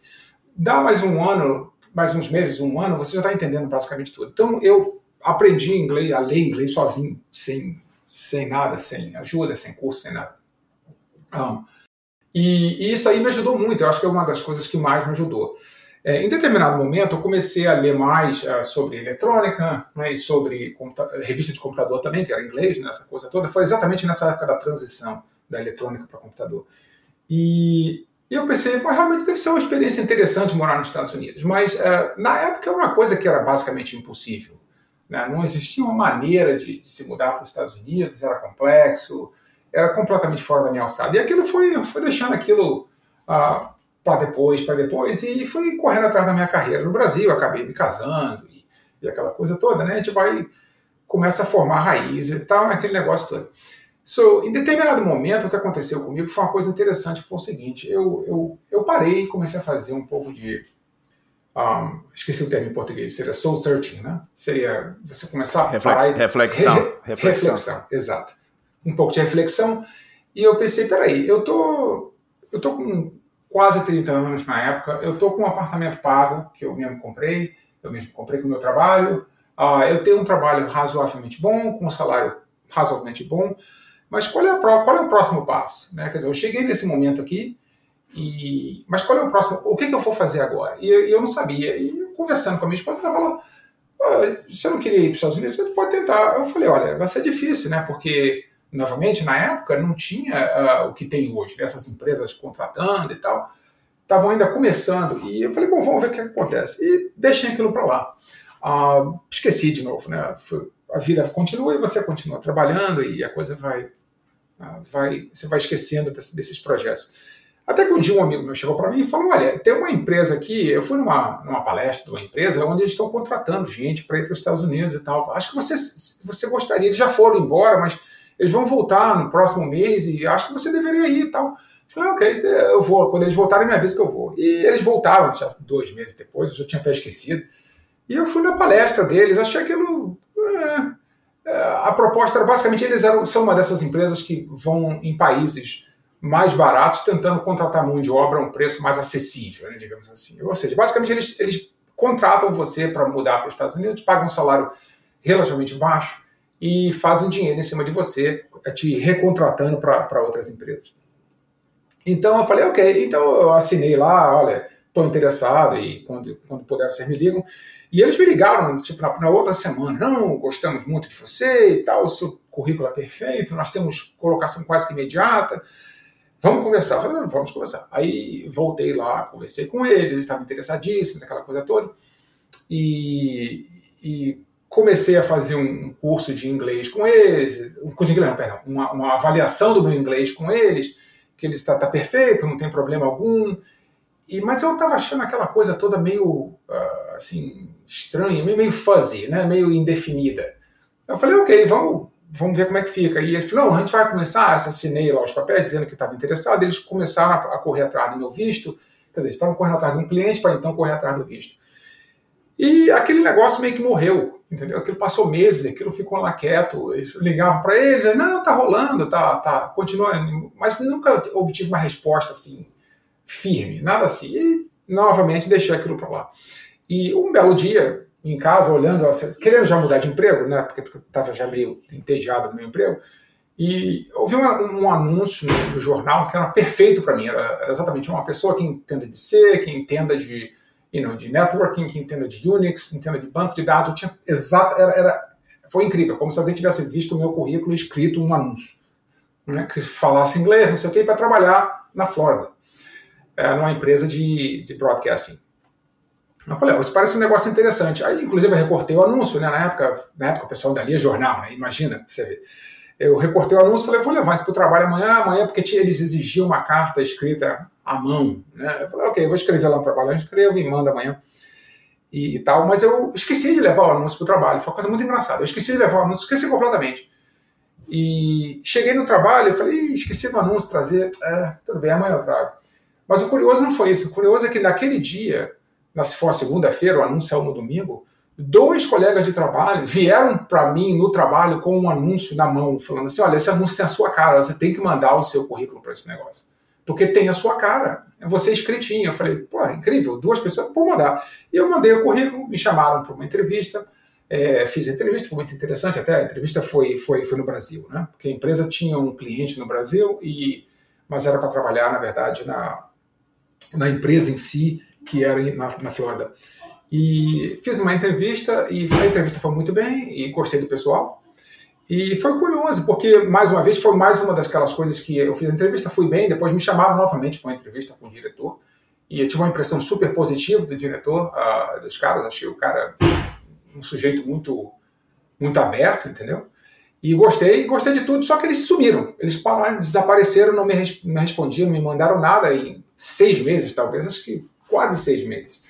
Dá mais um ano, mais uns meses, um ano, você já está entendendo basicamente tudo. Então, eu aprendi inglês, a ler inglês sozinho, sem, sem nada, sem ajuda, sem curso, sem nada. Um, e, e, isso aí me ajudou muito, eu acho que é uma das coisas que mais me ajudou. É, em determinado momento, eu comecei a ler mais uh, sobre eletrônica né, e sobre revista de computador também, que era inglês, né, essa coisa toda. Foi exatamente nessa época da transição da eletrônica para computador. E e eu pensei, pô, realmente deve ser uma experiência interessante morar nos Estados Unidos. Mas uh, na época era uma coisa que era basicamente impossível. Né? Não existia uma maneira de, de, se mudar para os Estados Unidos, era complexo, era completamente fora da minha alçada. E aquilo foi, foi deixando aquilo uh, para depois, para depois, e fui correndo atrás da minha carreira no Brasil. Acabei me casando e, e aquela coisa toda, né? A gente vai, começa a formar raízes e tal, aquele negócio todo. So, em determinado momento, o que aconteceu comigo foi uma coisa interessante, que foi o seguinte, eu, eu, eu parei e comecei a fazer um pouco de... Um, esqueci o termo em português, seria soul searching, né? Seria você começar a Reflex, parar e, reflexão, re, reflexão. Reflexão, exato. Um pouco de reflexão. E eu pensei, peraí, eu tô, eu tô com quase 30 anos na época. Eu estou com um apartamento pago, que eu mesmo comprei, eu mesmo comprei com o meu trabalho. Uh, eu tenho um trabalho razoavelmente bom, com um salário razoavelmente bom. Mas qual é, a, qual é o próximo passo? Né? Quer dizer, eu cheguei nesse momento aqui, e, mas qual é o próximo? O que, que eu vou fazer agora? E eu, eu não sabia. E conversando com a minha esposa, ela falou: ah, você não queria ir para os Estados Unidos? Você pode tentar. Eu falei: olha, vai ser difícil, né? Porque, novamente, na época não tinha uh, o que tem hoje, né? essas empresas contratando e tal. Estavam ainda começando. E eu falei: bom, vamos ver o que acontece. E deixei aquilo para lá. Uh, esqueci de novo, né? a vida continua e você continua trabalhando e a coisa vai vai, você vai esquecendo desse, desses projetos. Até que um dia um amigo meu chegou para mim e falou: Olha, tem uma empresa aqui. Eu fui numa, numa palestra de uma empresa onde eles estão contratando gente para ir para os Estados Unidos e tal. Acho que você, você gostaria. Eles já foram embora, mas eles vão voltar no próximo mês e acho que você deveria ir e tal. Eu falei: Ok, eu vou. Quando eles voltarem, me avisa que eu vou. E eles voltaram já dois meses depois, eu já tinha até esquecido. E eu fui na palestra deles, achei aquilo. É, é, a proposta era basicamente eles eram, são uma dessas empresas que vão em países mais baratos tentando contratar mão de obra a um preço mais acessível, né, digamos assim. Ou seja, basicamente eles, eles contratam você para mudar para os Estados Unidos, pagam um salário relativamente baixo e fazem dinheiro em cima de você, te recontratando para outras empresas. Então eu falei, ok, então eu assinei lá, olha, estou interessado e quando, quando puder vocês me ligam. E eles me ligaram, tipo, na, na, outra semana, não, gostamos muito de você e tal, o seu currículo é perfeito, nós temos colocação quase que imediata, vamos conversar. Eu falei, vamos conversar. Aí voltei lá, conversei com eles, eles estavam interessadíssimos, aquela coisa toda, e, e comecei a fazer um curso de inglês com eles, um curso de inglês, não, perdão, uma, uma avaliação do meu inglês com eles, que ele está tá perfeito, não tem problema algum, e, mas eu estava achando aquela coisa toda meio, uh, assim, estranha, meio, meio fuzzy, né? meio indefinida. Eu falei, ok, vamos, vamos ver como é que fica. E ele falou, não, a gente vai começar, assinei lá os papéis dizendo que estava interessado, eles começaram a, a, correr atrás do meu visto, quer dizer, estavam correndo atrás de um cliente para então correr atrás do visto. E aquele negócio meio que morreu, entendeu? Aquilo passou meses, aquilo ficou lá quieto, eles ligavam para eles, não, tá rolando, tá, tá, continua, mas nunca obtive uma resposta assim, firme, nada assim. E novamente deixei aquilo para lá. E um belo dia, em casa, olhando, querendo já mudar de emprego, né, porque estava já meio entediado do meu emprego, e ouvi um, anúncio no, no, jornal que era perfeito para mim. Era, era, exatamente uma pessoa que entenda de C, que entenda de, you know, de networking, que entenda de Unix, entenda de banco de dados. Eu tinha exato, era, era, foi incrível, como se alguém tivesse visto o meu currículo escrito um anúncio. Né, que falasse inglês, não sei o quê, para trabalhar na Flórida é, numa empresa de, de broadcasting. Eu falei, oh, isso parece um negócio interessante. Aí, inclusive, eu recortei o anúncio, né? Na época, na época o pessoal dali é jornal, né? Imagina, você vê. Eu recortei o anúncio e falei, vou levar isso para o trabalho amanhã, amanhã, porque eles exigiam uma carta escrita à mão. Né? Eu falei, ok, vou escrever lá no trabalho, eu escrevo e mando amanhã. E, e, tal, mas eu esqueci de levar o anúncio para o trabalho. Foi uma coisa muito engraçada. Eu esqueci de levar o anúncio, esqueci completamente. E cheguei no trabalho e falei, esqueci do anúncio trazer. É, tudo bem, amanhã eu trago. Mas o curioso não foi isso. O curioso é que naquele dia, se for segunda-feira, o anúncio saiu no domingo, dois colegas de trabalho vieram para mim no trabalho com um anúncio na mão, falando assim: olha, esse anúncio tem a sua cara, você tem que mandar o seu currículo para esse negócio. Porque tem a sua cara, é você escritinho. Eu falei, pô, incrível, duas pessoas, vou mandar. E eu mandei o currículo, me chamaram para uma entrevista, é, fiz a entrevista, foi muito interessante, até a entrevista foi, foi, foi no Brasil, né? Porque a empresa tinha um cliente no Brasil, e mas era para trabalhar, na verdade, na, na empresa em si, que era na, na Flórida. E fiz uma entrevista, e a entrevista foi muito bem, e gostei do pessoal. E foi curioso, porque, mais uma vez, foi mais uma daquelas coisas que eu fiz a entrevista, fui bem, depois me chamaram novamente para uma entrevista com o diretor, e eu tive uma impressão super positiva do diretor, uh, dos caras, achei o cara um sujeito muito, muito aberto, entendeu? E gostei, gostei de tudo, só que eles sumiram. Eles pararam, desapareceram, não me, me respondiam, não me mandaram nada em seis meses, talvez, acho que quase seis meses.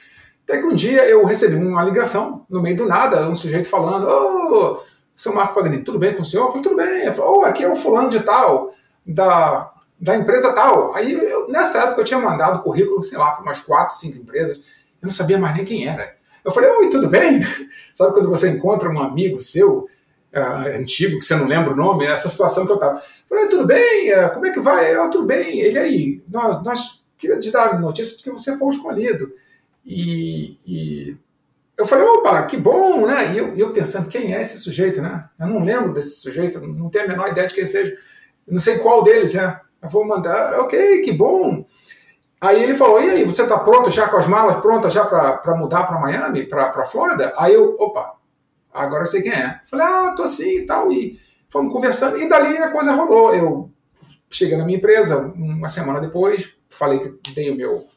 Até que um dia eu recebi uma ligação, no meio do nada, um sujeito falando: oh, seu Marco Paganini, tudo bem com o senhor? Eu falei: tudo bem. Ele falou: oh, aqui é o fulano de tal, da, da empresa tal. Aí, eu, nessa época, eu tinha mandado currículo, sei lá, para umas quatro, cinco empresas, eu não sabia mais nem quem era. Eu falei: oi, tudo bem? Sabe quando você encontra um amigo seu uh, antigo, que você não lembra o nome, essa situação que eu estava. Falei, tudo bem, uh, como é que vai? Eu, tudo bem, ele aí, nós, nós queria te dar notícia de que você foi escolhido. E, e eu falei, opa, que bom, né? E eu, eu, pensando, quem é esse sujeito, né? Eu não lembro desse sujeito, não tenho a menor ideia de quem seja. Não sei qual deles é. Eu vou mandar, ok, que bom. Aí ele falou, e aí, você está pronto já com as malas prontas já para mudar para Miami, para Flórida? Aí eu, opa, agora eu sei quem é. Falei, ah, tô assim e tal. E fomos conversando, e dali a coisa rolou. Eu cheguei na minha empresa uma semana depois, falei que dei o meu,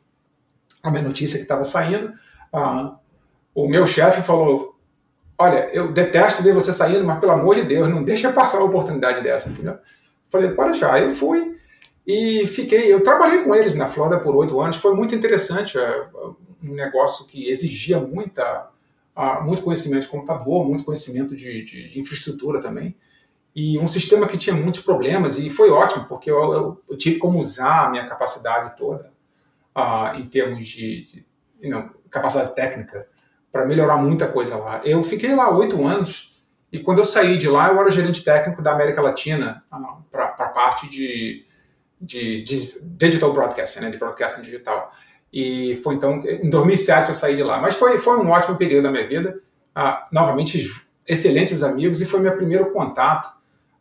a minha notícia que estava saindo. Ah, o meu chefe falou: Olha, eu detesto ver você saindo, mas pelo amor de Deus, não deixa passar uma oportunidade dessa, entendeu? Falei: Pode deixar. Aí eu fui e fiquei. Eu trabalhei com eles na Flórida por oito anos, foi muito interessante. É, um negócio que exigia muita, muito conhecimento de computador, muito conhecimento de, de, de infraestrutura também e um sistema que tinha muitos problemas e foi ótimo porque eu, eu, eu tive como usar a minha capacidade toda uh, em termos de, de capacidade técnica para melhorar muita coisa lá. Eu fiquei lá oito anos e quando eu saí de lá, eu era gerente técnico da América Latina uh, para a parte de, de, de, digital broadcasting, né, de broadcasting digital. E foi então, em 2007 eu saí de lá. Mas foi, foi um ótimo período da minha vida. Uh, novamente, excelentes amigos e foi meu primeiro contato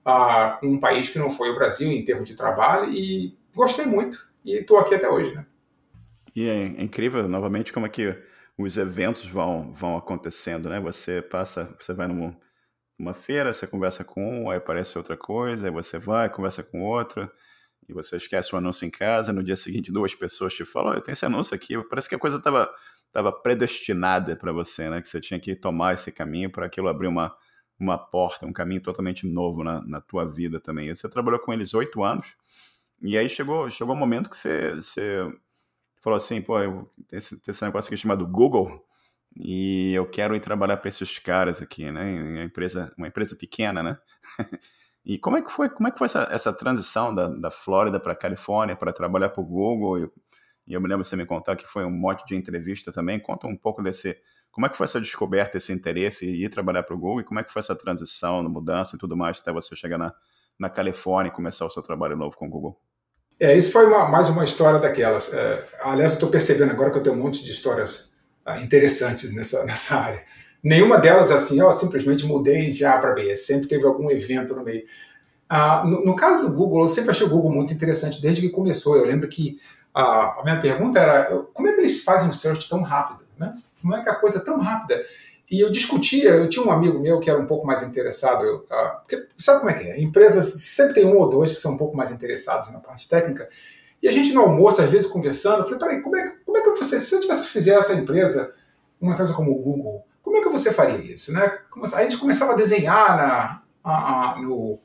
uh, com um país que não foi o Brasil em termos de trabalho e gostei muito. E estou aqui até hoje, né? E é incrível, novamente, como é que os eventos vão, vão acontecendo, né? Você passa, você vai numa, numa feira, você conversa com um, aí aparece outra coisa, aí você vai, conversa com outro, e você esquece o anúncio em casa, no dia seguinte duas pessoas te falam, oh, eu tenho esse anúncio aqui, parece que a coisa estava tava predestinada para você, né? Que você tinha que tomar esse caminho para aquilo abrir uma, uma porta, um caminho totalmente novo na, na tua vida também. E você trabalhou com eles oito anos, e aí chegou, chegou um momento que você, você falou assim, pô, eu, esse, esse negócio aqui chamado Google e eu quero ir trabalhar para esses caras aqui, né? Uma empresa, uma empresa pequena, né? e como é que foi, como é que foi essa, essa transição da, da Flórida para Califórnia para trabalhar para o Google? E, e, eu me lembro você me contar que foi um mote de entrevista também. Conta um pouco desse, como é que foi essa descoberta, esse interesse e ir trabalhar para o Google? E como é que foi essa transição, mudança e tudo mais até você chegar na, na Califórnia e começar o seu trabalho novo com o Google? É, isso foi uma, mais uma história daquelas. É, aliás, estou percebendo agora que eu tenho um monte de histórias ah, interessantes nessa, nessa área. Nenhuma delas assim, ó, simplesmente mudei de A para B. Sempre teve algum evento no meio. Ah, no, no, caso do Google, eu sempre achei o Google muito interessante desde que começou. Eu lembro que a, a minha pergunta era como é que eles fazem um search tão rápido? Né? Como é que a coisa é tão rápida? E eu discutia, eu tinha um amigo meu que era um pouco mais interessado, eu, uh, porque sabe como é que é? Empresas sempre tem um ou dois que são um pouco mais interessados na parte técnica, e a gente no almoço, às vezes, conversando, eu falei, peraí, como é, como é que você, se você tivesse fizer essa empresa, uma empresa como o Google, como é que você faria isso? Né? A gente começava a desenhar na, a, a, no,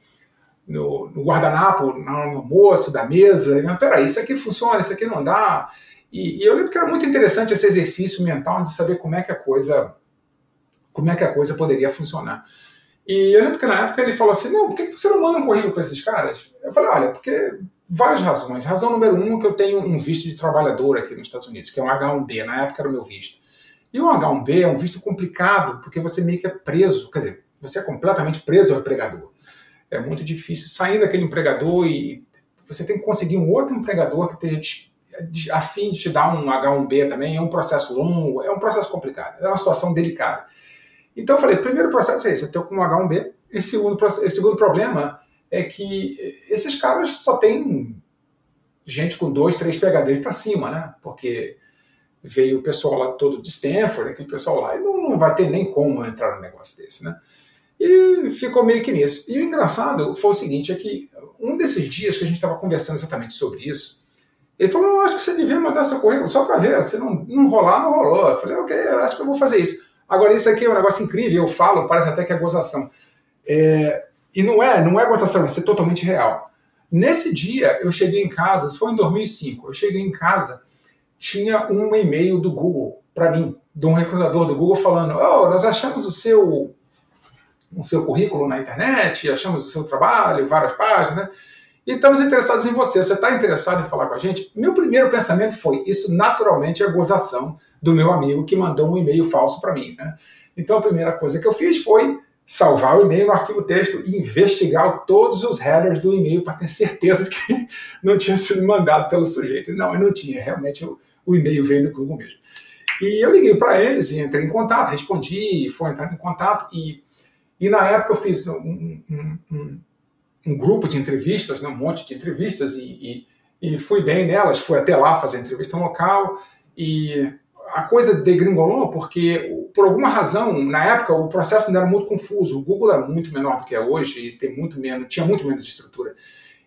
no, no guardanapo, no almoço, da mesa, e, peraí, isso aqui funciona, isso aqui não dá. E, e eu lembro que era muito interessante esse exercício mental de saber como é que a coisa como é que a coisa poderia funcionar. E eu lembro que na época ele falou assim: não, por que você não manda um currículo para esses caras? Eu falei: olha, porque várias razões. Razão número um, que eu tenho um visto de trabalhador aqui nos Estados Unidos, que é um H1B, na época era o meu visto. E o H1B é um visto complicado, porque você meio que é preso, quer dizer, você é completamente preso ao empregador. É muito difícil sair daquele empregador e você tem que conseguir um outro empregador que esteja a fim de te dar um H1B também. É um processo longo, é um processo complicado, é uma situação delicada. Então eu falei, primeiro processo é esse, eu estou com um H1B. E segundo, e segundo problema é que esses caras só tem gente com dois, três PHDs para cima, né? Porque veio o pessoal lá todo de Stanford, aquele pessoal lá, e não, não vai ter nem como entrar num negócio desse, né? E ficou meio que nisso. E o engraçado foi o seguinte, é que um desses dias que a gente estava conversando exatamente sobre isso, ele falou, eu acho que você devia mandar seu currículo só para ver, se não, não rolar, não rolou. Eu falei, ok, eu acho que eu vou fazer isso. Agora, isso aqui é um negócio incrível, eu falo, parece até que é gozação. É, e não é, não é gozação, isso é totalmente real. Nesse dia, eu cheguei em casa, isso foi em 2005, eu cheguei em casa, tinha um e-mail do Google para mim, de um recrutador do Google falando, oh, nós achamos o seu, o seu currículo na internet, achamos o seu trabalho, várias páginas, né? E estamos interessados em você. Você está interessado em falar com a gente? Meu primeiro pensamento foi: isso naturalmente é gozação do meu amigo que mandou um e-mail falso para mim. Né? Então a primeira coisa que eu fiz foi salvar o e-mail no arquivo texto e investigar todos os headers do e-mail para ter certeza de que não tinha sido mandado pelo sujeito. Não, eu não tinha, realmente o, o e-mail veio do Google mesmo. E eu liguei para eles e entrei em contato, respondi, foi entrar em contato e, e na época eu fiz um, um, um, um grupo de entrevistas, né, um monte de entrevistas e, e, e fui bem nelas, fui até lá fazer entrevista local e a coisa degringolou porque, por alguma razão, na época o processo ainda era muito confuso. O Google era muito menor do que é hoje e tem muito menos, tinha muito menos estrutura.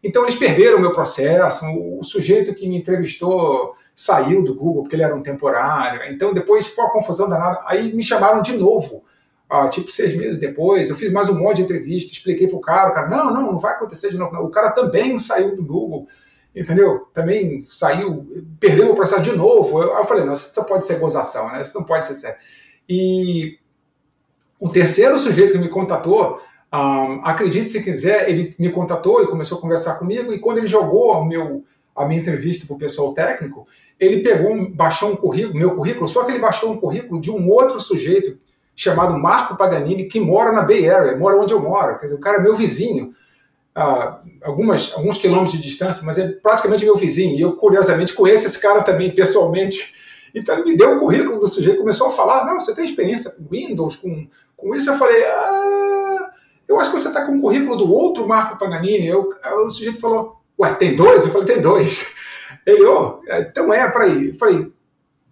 Então eles perderam o meu processo. O sujeito que me entrevistou saiu do Google porque ele era um temporário. Então depois foi uma confusão danada. Aí me chamaram de novo, ah, tipo seis meses depois. Eu fiz mais um monte de entrevista, expliquei para o cara. O cara, não, não, não vai acontecer de novo. Não. O cara também saiu do Google entendeu? Também saiu, perdeu o processo de novo. Eu, eu falei, não, isso pode ser gozação, né? Isso não pode ser sério. E o terceiro sujeito que me contatou, um, acredite se quiser, ele me contatou e começou a conversar comigo, e quando ele jogou o meu, a minha entrevista para o pessoal técnico, ele pegou, baixou um currículo, meu currículo, só que ele baixou um currículo de um outro sujeito chamado Marco Paganini, que mora na Bay Area, mora onde eu moro. Quer dizer, o cara é meu vizinho a algumas, alguns quilômetros de distância, mas é praticamente meu vizinho. E eu, curiosamente, conheço esse cara também pessoalmente. Então ele me deu o currículo do sujeito, começou a falar: Não, você tem experiência com Windows, com, com isso? Eu falei: Ah, eu acho que você está com o currículo do outro Marco Paganini. Eu, o sujeito falou: Ué, tem dois? Eu falei: Tem dois. Ele, oh, então é, para aí. Eu falei: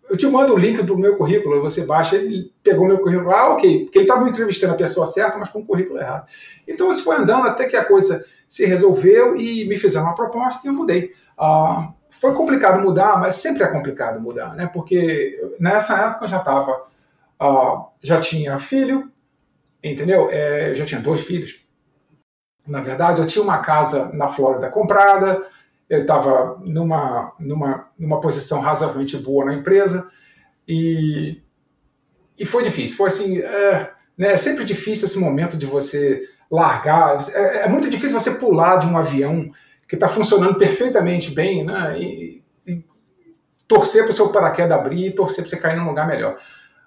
eu te mando o link do meu currículo, você baixa, ele pegou meu currículo, ah, ok, porque ele estava entrevistando a pessoa certa, mas com o currículo errado. Então você foi andando até que a coisa se resolveu e me fizeram uma proposta e eu mudei. Ah, foi complicado mudar, mas sempre é complicado mudar, né? Porque nessa época eu já estava, ah, já tinha filho, entendeu? É, já tinha dois filhos. Na verdade, eu tinha uma casa na Flórida comprada, eu estava numa, numa, numa posição razoavelmente boa na empresa e, e foi difícil. Foi assim, é, né, é sempre difícil esse momento de você largar. É, é muito difícil você pular de um avião que está funcionando perfeitamente bem né, e, e torcer para o seu paraquedas abrir e torcer para você cair num lugar melhor.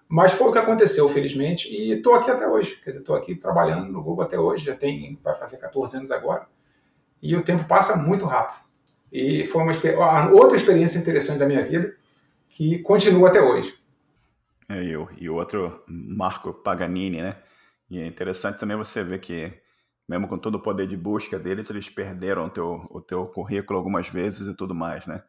Mas foi o que aconteceu, felizmente, e estou aqui até hoje. Quer dizer, estou aqui trabalhando no Google até hoje, já tem, vai fazer 14 anos agora. E o tempo passa muito rápido. E foi uma outra experiência interessante da minha vida que continua até hoje. É, e, o, e outro Marco Paganini, né? E é interessante também você ver que, mesmo com todo o poder de busca deles, eles perderam o teu, o teu currículo algumas vezes e tudo mais, né?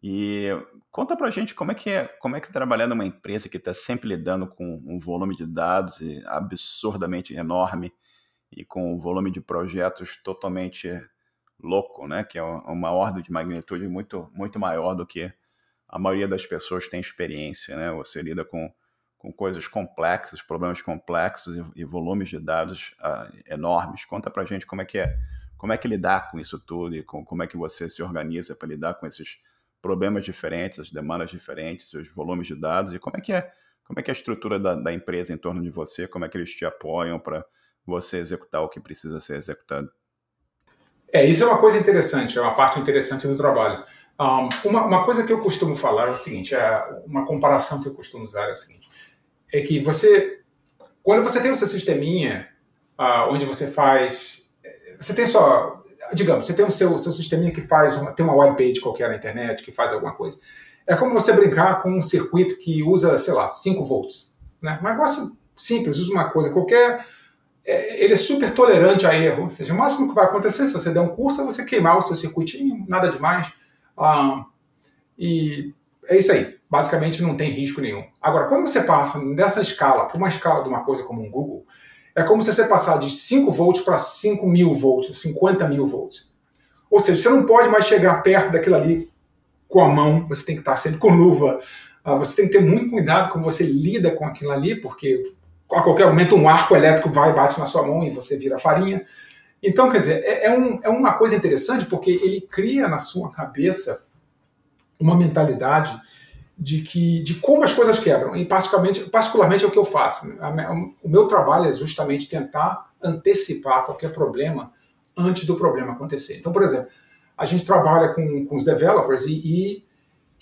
E conta pra gente como é que é, como é que é trabalhar numa empresa que está sempre lidando com um volume de dados absurdamente enorme e com um volume de projetos totalmente louco, né? Que é uma ordem de magnitude muito, muito maior do que a maioria das pessoas tem experiência, né? Você lida com, com coisas complexas, problemas complexos e, e volumes de dados uh, enormes. Conta pra gente como é que é, como é que lidar com isso tudo e com, como é que você se organiza para lidar com esses problemas diferentes, as demandas diferentes, os volumes de dados e como é que é, como é que é a estrutura da, da empresa em torno de você, como é que eles te apoiam para você executar o que precisa ser executado. É, isso é uma coisa interessante, é uma parte interessante do trabalho. Um, uma, uma, coisa que eu costumo falar é o seguinte, é uma comparação que eu costumo usar é o seguinte, é que você, quando você tem o seu sisteminha, uh, onde você faz, você tem só, digamos, você tem o seu, seu sisteminha que faz, uma, tem uma web page qualquer na internet, que faz alguma coisa. É como você brincar com um circuito que usa, sei lá, 5 volts. Né? Um negócio simples, usa uma coisa qualquer, é, ele é super tolerante a erro. Ou seja, o máximo que vai acontecer se você der um curso é você queimar o seu circuitinho, nada demais. Ah, e é isso aí. Basicamente não tem risco nenhum. Agora, quando você passa dessa escala para uma escala de uma coisa como um Google, é como se você passar de 5 volts para 5 mil volts, 50 mil volts. Ou seja, você não pode mais chegar perto daquilo ali com a mão, você tem que estar sempre com luva, ah, você tem que ter muito cuidado como você lida com aquilo ali, porque a qualquer momento um arco elétrico vai bate na sua mão e você vira farinha. Então, quer dizer, é, é, um, é uma coisa interessante porque ele cria na sua cabeça uma mentalidade de que de como as coisas quebram e particularmente, particularmente é o que eu faço. O meu trabalho é justamente tentar antecipar qualquer problema antes do problema acontecer. Então, por exemplo, a gente trabalha com, com os developers e, e,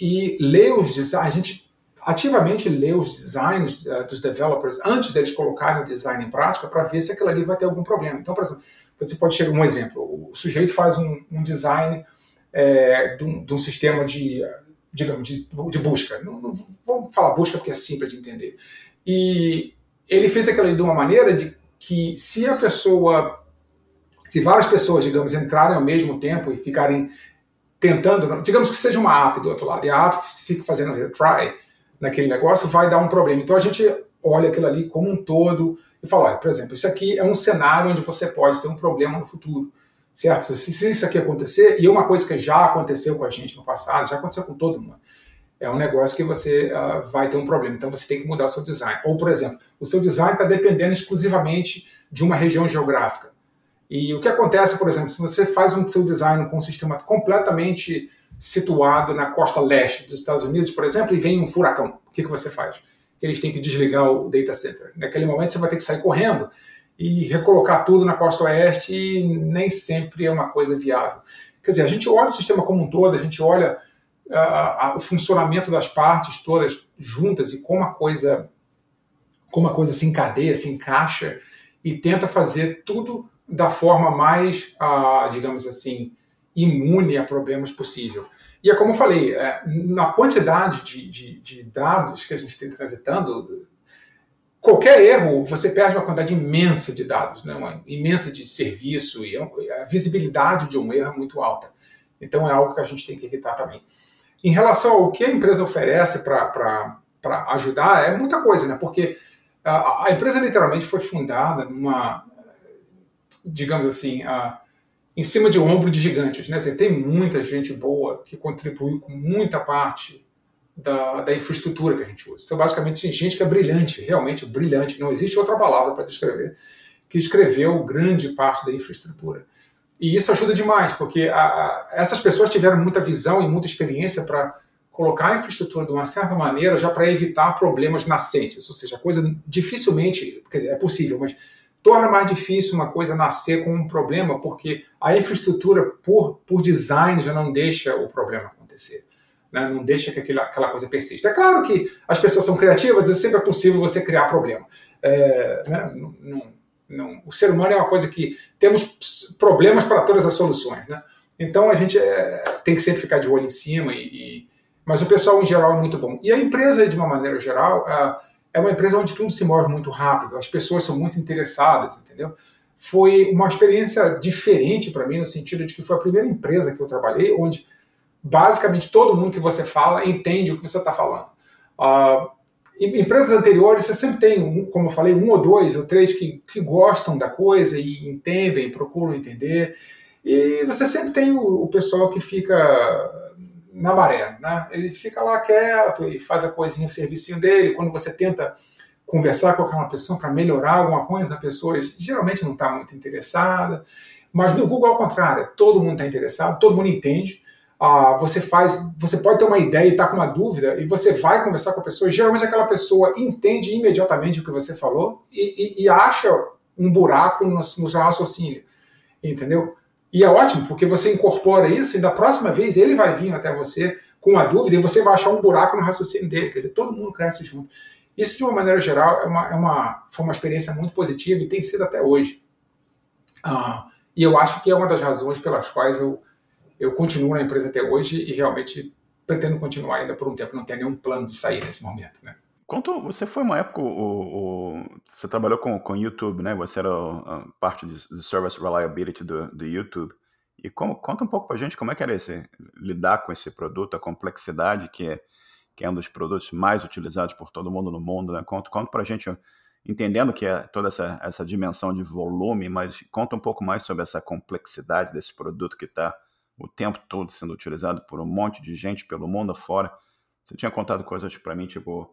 e lê os a gente ativamente ler os designs uh, dos developers antes deles colocarem o design em prática para ver se aquilo ali vai ter algum problema. Então, por exemplo, você pode chegar um exemplo: o sujeito faz um, um design é, de, um, de, um, sistema de, digamos, de, de busca. Não, não, vamos falar busca porque é simples de entender. E ele fez aquilo ali de uma maneira de que se a pessoa, se várias pessoas, digamos, entrarem ao mesmo tempo e ficarem tentando, digamos que seja uma app do outro lado, e a app fica fazendo retry naquele negócio, vai dar um problema. Então a gente olha aquilo ali como um todo e fala, olha, por exemplo, isso aqui é um cenário onde você pode ter um problema no futuro, certo? Se, se isso aqui acontecer, e é uma coisa que já aconteceu com a gente no passado, já aconteceu com todo mundo, é um negócio que você uh, vai ter um problema. Então você tem que mudar o seu design. Ou, por exemplo, o seu design está dependendo exclusivamente de uma região geográfica. E o que acontece, por exemplo, se você faz um seu design com um sistema completamente situado na costa leste dos Estados Unidos, por exemplo, e vem um furacão, o que, que você faz? Eles têm que desligar o data center. Naquele momento você vai ter que sair correndo e recolocar tudo na costa oeste e nem sempre é uma coisa viável. Quer dizer, a gente olha o sistema como um todo, a gente olha uh, o funcionamento das partes todas juntas e como a coisa como a coisa se encadeia, se encaixa e tenta fazer tudo da forma mais, ah, digamos assim, imune a problemas possível. E é como eu falei, é, na quantidade de, de, de, dados que a gente tem transitando, qualquer erro, você perde uma quantidade imensa de dados, né? uma imensa de serviço, e é a visibilidade de um erro é muito alta. Então é algo que a gente tem que evitar também. Em relação ao que a empresa oferece para ajudar, é muita coisa, né? porque a, a empresa literalmente foi fundada numa digamos assim, a, em cima de um ombro de gigantes. Né? Tem, muita gente boa que contribuiu com muita parte da, da, infraestrutura que a gente usa. Então, basicamente, tem gente que é brilhante, realmente brilhante, não existe outra palavra para descrever, que escreveu grande parte da infraestrutura. E isso ajuda demais, porque a, a, essas pessoas tiveram muita visão e muita experiência para colocar a infraestrutura de uma certa maneira já para evitar problemas nascentes. Ou seja, coisa dificilmente, quer dizer, é possível, mas torna mais difícil uma coisa nascer com um problema, porque a infraestrutura, por, por design, já não deixa o problema acontecer. Né? Não deixa que aquela, aquela coisa persista. É claro que as pessoas são criativas e sempre é possível você criar problema. É, né? não, não, não, o ser humano é uma coisa que temos problemas para todas as soluções. Né? Então a gente é, tem que sempre ficar de olho em cima, e, e, mas o pessoal em geral é muito bom. E a empresa, de uma maneira geral, é uma empresa onde tudo se move muito rápido, as pessoas são muito interessadas, entendeu? Foi uma experiência diferente para mim, no sentido de que foi a primeira empresa que eu trabalhei onde basicamente todo mundo que você fala entende o que você está falando. Uh, em empresas anteriores, você sempre tem, como eu falei, um ou dois ou três que, que gostam da coisa e entendem, procuram entender. E você sempre tem o, o pessoal que fica na maré, né? Ele fica lá quieto e faz a coisinha, o servicinho dele. Quando você tenta conversar com aquela pessoa para melhorar alguma coisa, a pessoa geralmente não está muito interessada. Mas no Google, ao contrário, todo mundo está interessado, todo mundo entende. Ah, você faz, você pode ter uma ideia e está com uma dúvida e você vai conversar com a pessoa. Geralmente aquela pessoa entende imediatamente o que você falou e, e, e acha um buraco no, no seu raciocínio, entendeu? E é ótimo, porque você incorpora isso e da próxima vez ele vai vir até você com uma dúvida e você vai achar um buraco no raciocínio dele. Quer dizer, todo mundo cresce junto. Isso, de uma maneira geral, é uma, é uma, foi uma experiência muito positiva e tem sido até hoje. Ah, e eu acho que é uma das razões pelas quais eu, eu continuo na empresa até hoje e realmente pretendo continuar ainda por um tempo. Não tenho nenhum plano de sair nesse momento. Né? Quanto você foi uma época, o, o, você trabalhou com o YouTube, né? Você era parte de, de service reliability do, do YouTube. E como, conta um pouco pra gente como é que era esse, lidar com esse produto, a complexidade que é, que é um dos produtos mais utilizados por todo mundo no mundo, né? Conta, conta pra gente, entendendo que é toda essa, essa dimensão de volume, mas conta um pouco mais sobre essa complexidade desse produto que está o tempo todo sendo utilizado por um monte de gente pelo mundo afora. Você tinha contado coisas para mim, tipo,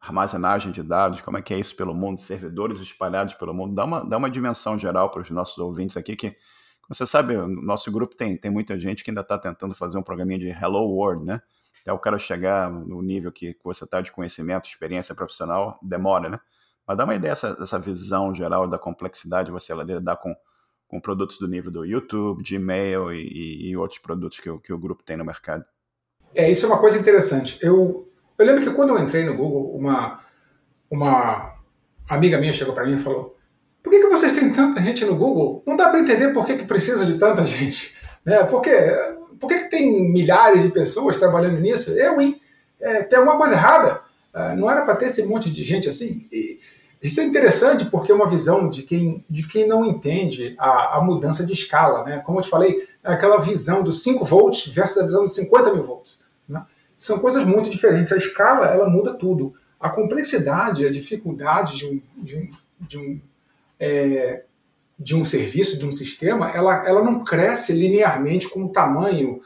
armazenagem de dados, como é que é isso pelo mundo, servidores espalhados pelo mundo, dá uma, dá uma dimensão geral para os nossos ouvintes aqui que, você sabe, o nosso grupo tem, tem muita gente que ainda está tentando fazer um programinha de Hello World, né? Até o cara chegar no nível que, você está de conhecimento, experiência profissional, demora, né? Mas dá uma ideia dessa, dessa visão geral da complexidade você lidar com, com produtos do nível do YouTube, Gmail e, e, e outros produtos que, que o grupo tem no mercado. É, isso é uma coisa interessante. Eu Eu lembro que quando eu entrei no Google, uma, uma amiga minha chegou para mim e falou: Por que, que vocês têm tanta gente no Google? Não dá para entender por que, que precisa de tanta gente. Né? Por, por que, que tem milhares de pessoas trabalhando nisso? Eu, hein? É, tem alguma coisa errada. É, não era para ter esse monte de gente assim? E, isso é interessante porque é uma visão de quem, de quem não entende a, a mudança de escala. Né? Como eu te falei, é aquela visão dos 5 volts versus a visão dos 50 mil volts. Né? São coisas muito diferentes. A escala ela muda tudo. A complexidade, a dificuldade de um, de um, de um, é, de um serviço, de um sistema, ela, ela não cresce linearmente com o tamanho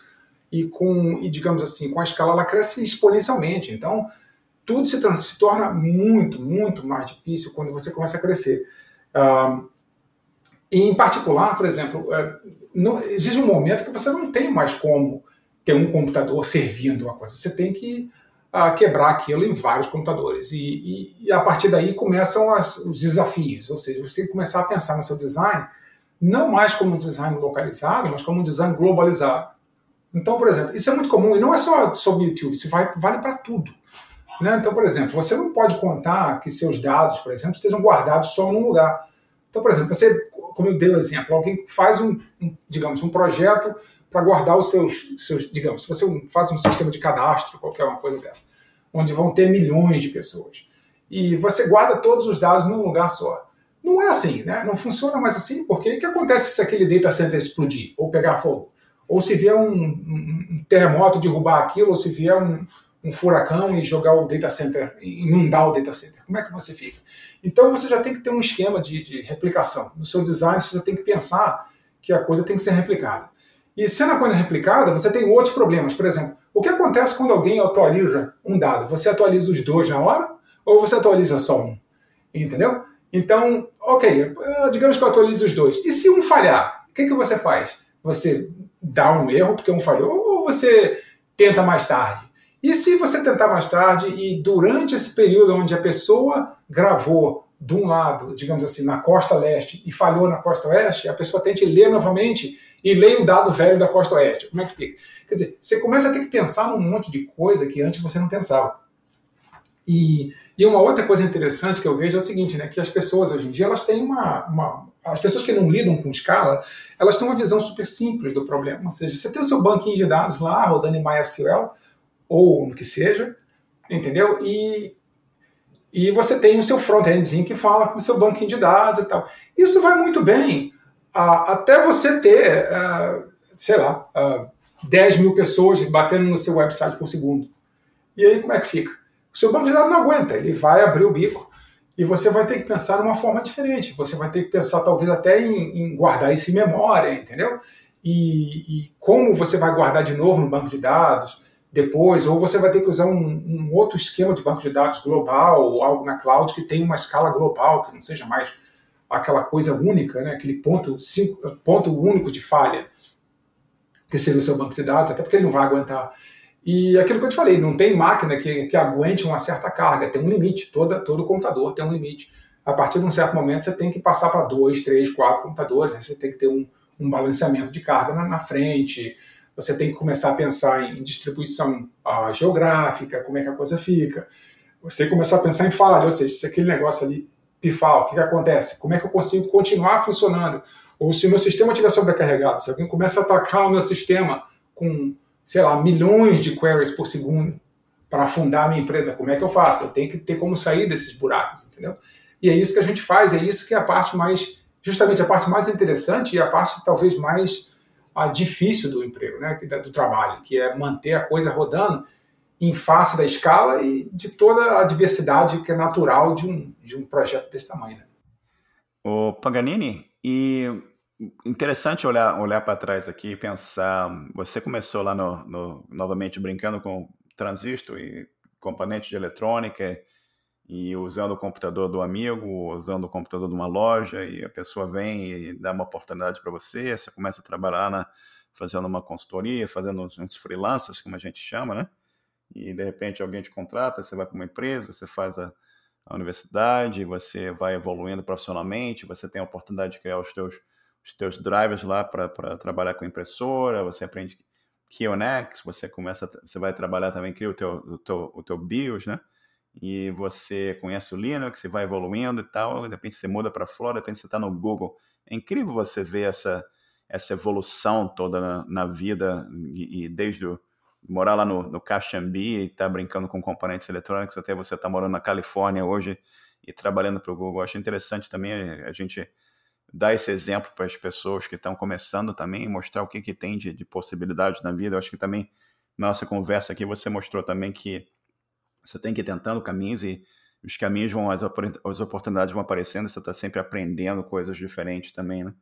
e com, e digamos assim, com a escala, ela cresce exponencialmente. Então, tudo se, se torna muito, muito mais difícil quando você começa a crescer. Uh, e, em particular, por exemplo, uh, não, existe um momento que você não tem mais como ter um computador servindo uma coisa. Você tem que uh, quebrar aquilo em vários computadores. E, e, e a partir daí começam as, os desafios. Ou seja, você tem que começar a pensar no seu design não mais como um design localizado, mas como um design globalizado. Então, por exemplo, isso é muito comum, e não é só sobre YouTube, isso vai, vale para tudo. Né? Então, por exemplo, você não pode contar que seus dados, por exemplo, estejam guardados só num lugar. Então, por exemplo, você, como eu dei o exemplo, alguém faz um, um digamos, um projeto para guardar os seus, seus, digamos, se você faz um sistema de cadastro, qualquer uma coisa dessa, onde vão ter milhões de pessoas, e você guarda todos os dados num lugar só. Não é assim, né? Não funciona mais assim, porque o que acontece se aquele data center explodir ou pegar fogo? Ou se vier um, um, terremoto derrubar aquilo, ou se vier um, um furacão e jogar o data center, inundar o data center? Como é que você fica? Então você já tem que ter um esquema de, de replicação. No seu design você já tem que pensar que a coisa tem que ser replicada. E sendo a coisa replicada, você tem outros problemas. Por exemplo, o que acontece quando alguém atualiza um dado? Você atualiza os dois na hora ou você atualiza só um? Entendeu? Então, ok, digamos que eu atualizo os dois. E se um falhar, o que, que você faz? Você dá um erro porque um falhou ou você tenta mais tarde? E se você tentar mais tarde e durante esse período onde a pessoa gravou de um lado, digamos assim, na costa leste e falhou na costa oeste, a pessoa tente ler novamente e leia o dado velho da costa oeste. Como é que fica? Quer dizer, você começa a ter que pensar num monte de coisa que antes você não pensava. E, e uma outra coisa interessante que eu vejo é o seguinte, né, que as pessoas hoje em dia elas têm uma, uma as pessoas que não lidam com escala, elas têm uma visão super simples do problema. Ou seja, você tem o seu banquinho de dados lá rodando em MySQL, ou no que seja, entendeu? E, e você tem o seu front-endzinho que fala com o seu banquinho de dados e tal. Isso vai muito bem uh, até você ter, uh, sei lá, uh, 10 mil pessoas batendo no seu website por segundo. E aí como é que fica? O seu banco de dados não aguenta, ele vai abrir o bico e você vai ter que pensar de uma forma diferente. Você vai ter que pensar talvez até em, em guardar isso em memória, entendeu? E, e, como você vai guardar de novo no banco de dados depois, ou você vai ter que usar um, um, outro esquema de banco de dados global, ou algo na cloud que tenha uma escala global, que não seja mais aquela coisa única, né, aquele ponto, cinco, ponto único de falha, que seria o seu banco de dados, até porque ele não vai aguentar. E aquilo que eu te falei, não tem máquina que, que aguente uma certa carga, tem um limite, toda, todo computador tem um limite. A partir de um certo momento, você tem que passar para dois, três, quatro computadores, você tem que ter um, um balanceamento de carga na, na frente, você tem que começar a pensar em distribuição uh, geográfica, como é que a coisa fica. Você tem que começar a pensar em falha, ou seja, se aquele negócio ali pifar, o que, que acontece? Como é que eu consigo continuar funcionando? Ou se o meu sistema estiver sobrecarregado, se alguém começa a atacar o meu sistema com, sei lá, milhões de queries por segundo para afundar a minha empresa, como é que eu faço? Eu tenho que ter como sair desses buracos, entendeu? E é isso que a gente faz, é isso que é a parte mais, justamente a parte mais interessante e a parte talvez mais difícil do emprego, né, do trabalho, que é manter a coisa rodando em face da escala e de toda a diversidade que é natural de um, de um projeto desse tamanho. Né? O Paganini, e interessante olhar, olhar para trás aqui e pensar, você começou lá no, no, novamente brincando com transistor e componentes de eletrônica e usando o computador do amigo, usando o computador de uma loja, e a pessoa vem e dá uma oportunidade para você, você começa a trabalhar na, fazendo uma consultoria, fazendo uns, uns freelancers, como a gente chama, né? E de repente alguém te contrata, você vai para uma empresa, você faz a, a, universidade, você vai evoluindo profissionalmente, você tem a oportunidade de criar os teus, os teus drivers lá para trabalhar com impressora, você aprende QNX, você começa, você vai trabalhar também, cria o teu, o teu, o teu BIOS, né? E você conhece o Linux, você vai evoluindo e tal, de repente você muda para Flora, de repente você está no Google. É incrível você ver essa, essa evolução toda na, na vida, e, e, desde o, morar lá no, no Caxambi e estar tá brincando com componentes eletrônicos, até você estar tá morando na Califórnia hoje e trabalhando para o Google. Eu acho interessante também a gente dar esse exemplo para as pessoas que estão começando também, mostrar o que, que tem de, de possibilidades na vida. Eu acho que também, na nossa conversa aqui, você mostrou também que você tem que ir tentando caminhos e os caminhos vão, as, oportunidades vão aparecendo, você está sempre aprendendo coisas diferentes também, né?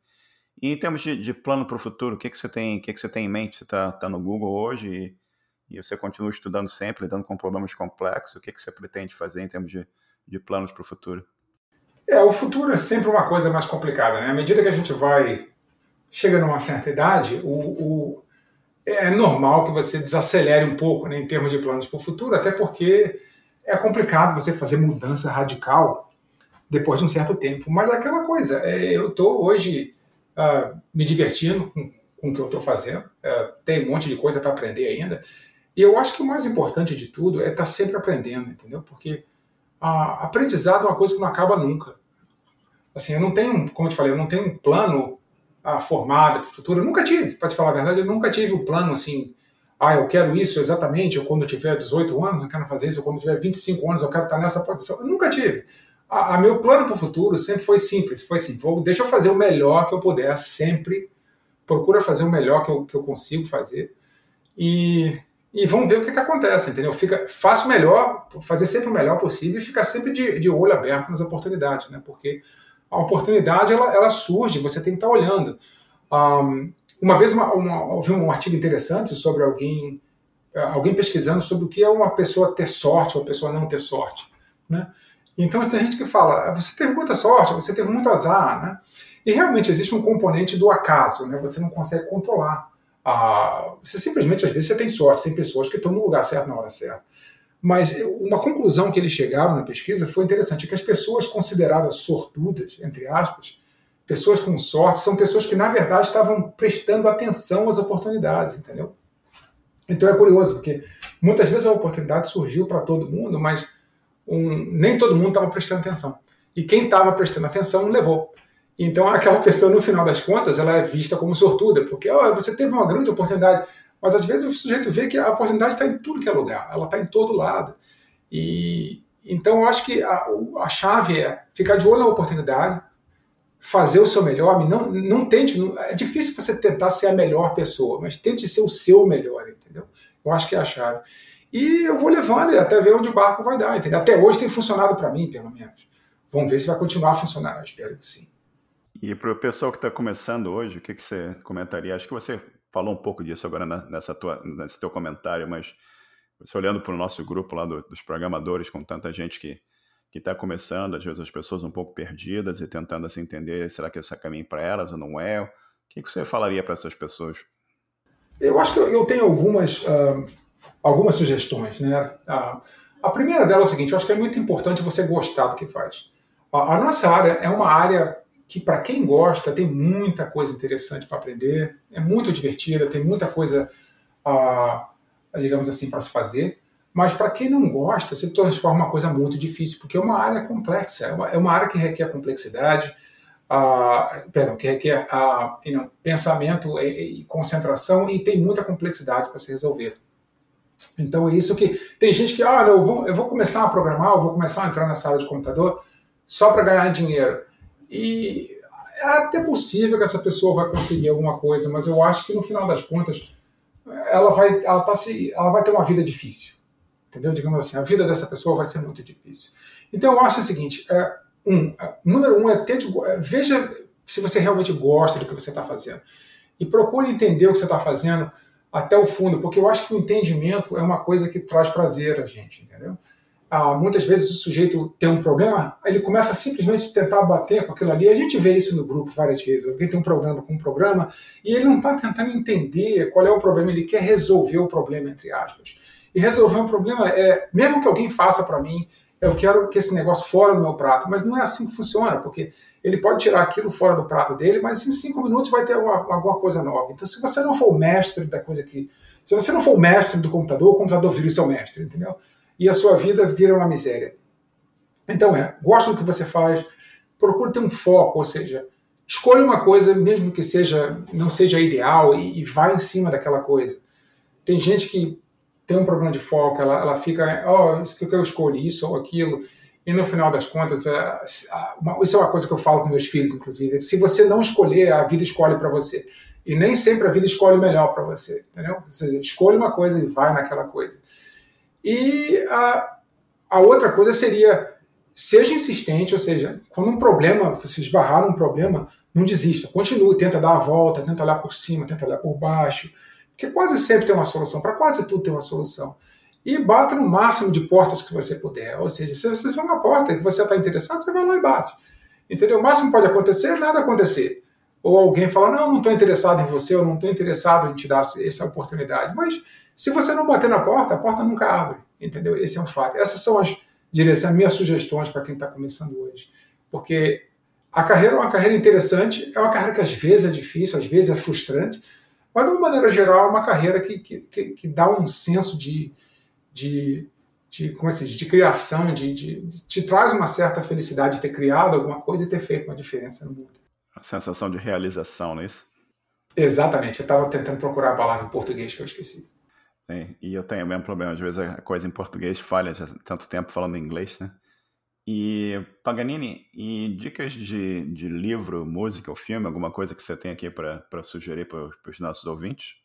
E em termos de, de plano para o futuro, o que, que você tem, o que, que você tem em mente? Você está tá no Google hoje e, e, você continua estudando sempre, lidando com problemas complexos. O que, que você pretende fazer em termos de, de planos para o futuro? É, o futuro é sempre uma coisa mais complicada, né? À medida que a gente vai chegando a uma certa idade, o, o, é normal que você desacelere um pouco né, em termos de planos para o futuro, até porque é complicado você fazer mudança radical depois de um certo tempo. Mas é aquela coisa, é, eu estou hoje uh, me divertindo com, com o que eu estou fazendo, uh, tem um monte de coisa para aprender ainda, e eu acho que o mais importante de tudo é estar tá sempre aprendendo, entendeu? Porque aprendizado é uma coisa que não acaba nunca. Assim, eu não tenho, como eu te falei, eu não tenho um plano ah, formado para o futuro. Eu nunca tive, para te falar a verdade, eu nunca tive um plano assim, ah, eu quero isso exatamente, ou quando eu tiver 18 anos eu quero fazer isso, ou quando eu tiver 25 anos eu quero estar nessa posição. Eu nunca tive. A, a meu plano para o futuro sempre foi simples, foi assim, vou, deixa eu fazer o melhor que eu puder, sempre procura fazer o melhor que eu, que eu consigo fazer. E e vamos ver o que, que acontece, entendeu? Fica, faça o melhor, fazer sempre o melhor possível e ficar sempre de, de olho aberto nas oportunidades, né? Porque a oportunidade ela, ela surge, você tem que estar olhando. Um, uma vez uma, uma, ouvi um artigo interessante sobre alguém alguém pesquisando sobre o que é uma pessoa ter sorte ou uma pessoa não ter sorte, né? Então tem gente que fala, você teve muita sorte, você teve muito azar, né? E realmente existe um componente do acaso, né? Você não consegue controlar. Ah, você simplesmente, às vezes, você tem sorte, tem pessoas que estão no lugar certo na hora certa. Mas uma conclusão que eles chegaram na pesquisa foi interessante, que as pessoas consideradas sortudas, entre aspas, pessoas com sorte, são pessoas que, na verdade, estavam prestando atenção às oportunidades, entendeu? Então é curioso, porque muitas vezes a oportunidade surgiu para todo mundo, mas um, nem todo mundo estava prestando atenção. E quem estava prestando atenção levou. Então, aquela pessoa, no final das contas, ela é vista como sortuda, porque oh, você teve uma grande oportunidade, mas às vezes o sujeito vê que a oportunidade está em tudo que é lugar, ela está em todo lado. E então eu acho que a, a chave é ficar de olho na oportunidade, fazer o seu melhor, não, não tente, não, é difícil você tentar ser a melhor pessoa, mas tente ser o seu melhor, entendeu? Eu acho que é a chave. E eu vou levando até ver onde o barco vai dar, entendeu? Até hoje tem funcionado para mim, pelo menos. Vamos ver se vai continuar a funcionar, eu espero que sim. E para o pessoal que está começando hoje, o que, que você comentaria? Acho que você falou um pouco disso agora nessa tua, nesse teu comentário, mas você olhando para o nosso grupo lá do, dos programadores, com tanta gente que que está começando, às vezes as pessoas um pouco perdidas e tentando assim, entender, será que esse é caminho para elas ou não é? O que, que você falaria para essas pessoas? Eu acho que eu tenho algumas, uh, algumas sugestões. Né? A primeira delas é o seguinte, eu acho que é muito importante você gostar do que faz. a nossa área é uma área que para quem gosta tem muita coisa interessante para aprender, é muito divertida, tem muita coisa, ah, digamos assim, para se fazer. Mas para quem não gosta, se transforma uma coisa muito difícil, porque é uma área complexa, é uma, é uma área que requer complexidade, ah, perdão, que requer ah, não, pensamento e, e, concentração e tem muita complexidade para se resolver. Então é isso que tem gente que, ah, eu vou, eu vou começar a programar, eu vou começar a entrar nessa área de computador só para ganhar dinheiro. E é até possível que essa pessoa vai conseguir alguma coisa, mas eu acho que no final das contas ela vai, ela tá se, ela vai ter uma vida difícil, entendeu? Digamos assim, a vida dessa pessoa vai ser muito difícil. Então eu acho o seguinte: é, um, é, número um é tente, é, veja se você realmente gosta do que você está fazendo e procure entender o que você está fazendo até o fundo, porque eu acho que o entendimento é uma coisa que traz prazer a gente, entendeu? Ah, muitas vezes o sujeito tem um problema, ele começa simplesmente a tentar bater com aquilo ali. A gente vê isso no grupo várias vezes. Alguém tem um problema com um programa e ele não está tentando entender qual é o problema, ele quer resolver o problema, entre aspas. E resolver um problema é, mesmo que alguém faça para mim, eu quero que esse negócio fora do meu prato. Mas não é assim que funciona, porque ele pode tirar aquilo fora do prato dele, mas em cinco minutos vai ter alguma, alguma coisa nova. Então, se você não for o mestre da coisa que. Se você não for o mestre do computador, o computador vira o seu mestre, entendeu? E a sua vida vira uma miséria. Então, é, gosta do que você faz, procure ter um foco, ou seja, escolha uma coisa, mesmo que seja não seja ideal, e, e vá em cima daquela coisa. Tem gente que tem um problema de foco, ela, ela fica, oh, isso que eu escolhi, isso ou aquilo, e no final das contas, é, isso é uma coisa que eu falo com meus filhos, inclusive, se você não escolher, a vida escolhe para você. E nem sempre a vida escolhe o melhor para você, entendeu? Ou seja, escolhe uma coisa e vai naquela coisa. E a, a outra coisa seria, seja insistente, ou seja, quando um problema, você esbarrar num problema, não desista, continue, tenta dar a volta, tenta olhar por cima, tenta olhar por baixo, porque quase sempre tem uma solução, para quase tudo tem uma solução. E bata no máximo de portas que você puder. Ou seja, se você vê uma porta que você está interessado, você vai lá e bate. Entendeu? O máximo pode acontecer, nada acontecer. Ou alguém fala, não, não estou interessado em você, eu não estou interessado em te dar essa oportunidade. Mas se você não bater na porta, a porta nunca abre. Entendeu? Esse é um fato. Essas são as, as minhas sugestões para quem está começando hoje. Porque a carreira é uma carreira interessante, é uma carreira que às vezes é difícil, às vezes é frustrante, mas, de uma maneira geral, é uma carreira que, que, que, que dá um senso de, de, de, como é de criação, de, de, te traz uma certa felicidade de ter criado alguma coisa e ter feito uma diferença no mundo. A sensação de realização, não é isso? Exatamente. Eu estava tentando procurar a palavra em português que eu esqueci. É, e eu tenho o mesmo problema. Às vezes a coisa em português falha, já tanto tempo falando inglês, né? E Paganini, e dicas de, de livro, música ou filme, alguma coisa que você tem aqui para sugerir para os nossos ouvintes?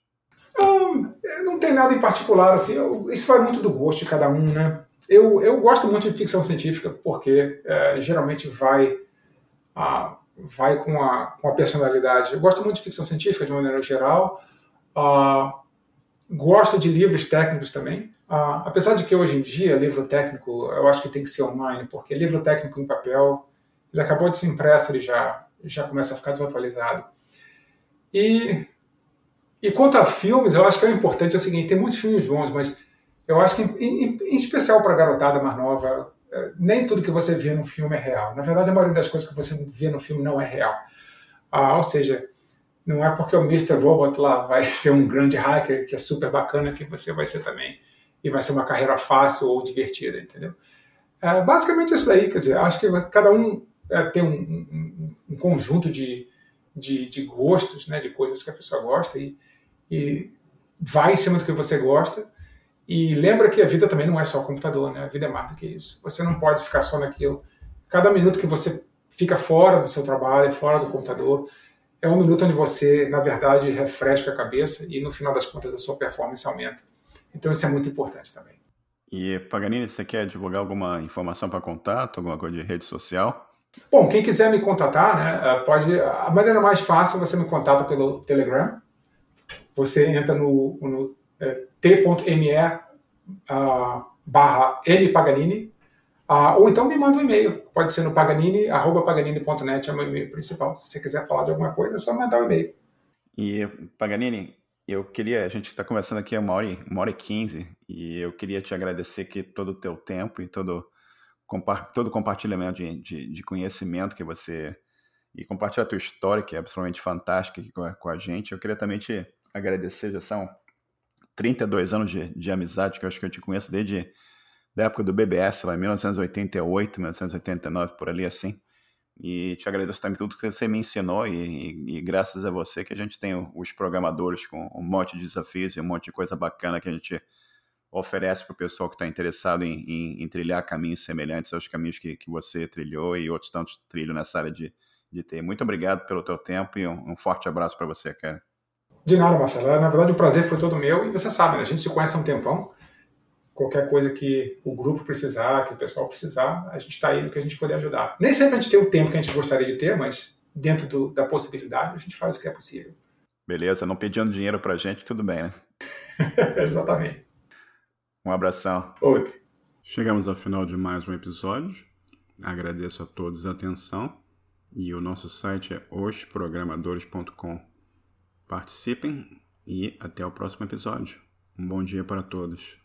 Não, não tem nada em particular, assim, eu, isso vai muito do gosto de cada um, né? Eu, eu gosto muito de ficção científica porque é, geralmente vai, a, vai com, a, com a personalidade. Eu gosto muito de ficção científica de maneira geral. Uh, gosto de livros técnicos também. Ah, apesar de que hoje em dia livro técnico eu acho que tem que ser online, porque livro técnico em papel ele acabou de ser impresso, ele já já começa a ficar desatualizado. E e quanto a filmes, eu acho que é importante é o seguinte: tem muitos filmes bons, mas eu acho que em, em, em especial para a garotada mais nova, nem tudo que você vê no filme é real. Na verdade, a maioria das coisas que você vê no filme não é real. Ah, ou seja, não é porque o Mr. Robot lá vai ser um grande hacker que é super bacana que você vai ser também e vai ser uma carreira fácil ou divertida, entendeu? É, basicamente isso daí, quer dizer, acho que cada um é, tem um, um, um conjunto de, de, de, gostos, né, de coisas que a pessoa gosta e, e vai em cima do que você gosta e lembra que a vida também não é só o computador, né? A vida é mais do que isso. Você não pode ficar só naquilo. Cada minuto que você fica fora do seu trabalho, fora do computador, é um minuto onde você, na verdade, refresca a cabeça e, no final das contas, a sua performance aumenta. Então isso é muito importante também. E Paganini, você quer divulgar alguma informação para contato, alguma coisa de rede social? Bom, quem quiser me contatar, né, eh, pode. A maneira mais fácil é você me contata pelo Telegram. Você entra no, no é, t.me uh, barra mpaganini, uh, ou então me manda um e-mail. Pode ser no paganini, arroba paganini.net, é o meu e-mail principal. Se você quiser falar de alguma coisa, é só mandar o um e-mail. E Paganini, eu queria, a gente está conversando aqui uma hora, uma hora e quinze, e eu queria te agradecer que todo o teu tempo e todo todo compartilhamento de, de, de, conhecimento que você e compartilhar a tua história, que é absolutamente fantástica com a, com a gente. Eu queria também te agradecer, já são 32 anos de, de amizade, que eu acho que eu te conheço desde da época do BBS, lá em 1988, 1989, por ali assim. E te agradeço também tudo que você me ensinou e, e, e, graças a você que a gente tem os programadores com um monte de desafios e um monte de coisa bacana que a gente oferece para o pessoal que está interessado em, em, em, trilhar caminhos semelhantes aos caminhos que, que você trilhou e outros tantos trilham nessa área de, de. Muito obrigado pelo teu tempo e um, um forte abraço para você, cara. De nada, Marcelo. Na verdade, o prazer foi todo meu e você sabe, né? a gente se conhece há um tempão qualquer coisa que o grupo precisar, que o pessoal precisar, a gente está aí no que a gente puder ajudar. Nem sempre a gente tem o tempo que a gente gostaria de ter, mas dentro do, da possibilidade a gente faz o que é possível. Beleza, não pedindo dinheiro a gente, tudo bem, né? Exatamente. Um abração. Outro. Chegamos ao final de mais um episódio. Agradeço a todos a atenção e o nosso site é hosprogramadores.com. Participem e até o próximo episódio. Um bom dia para todos.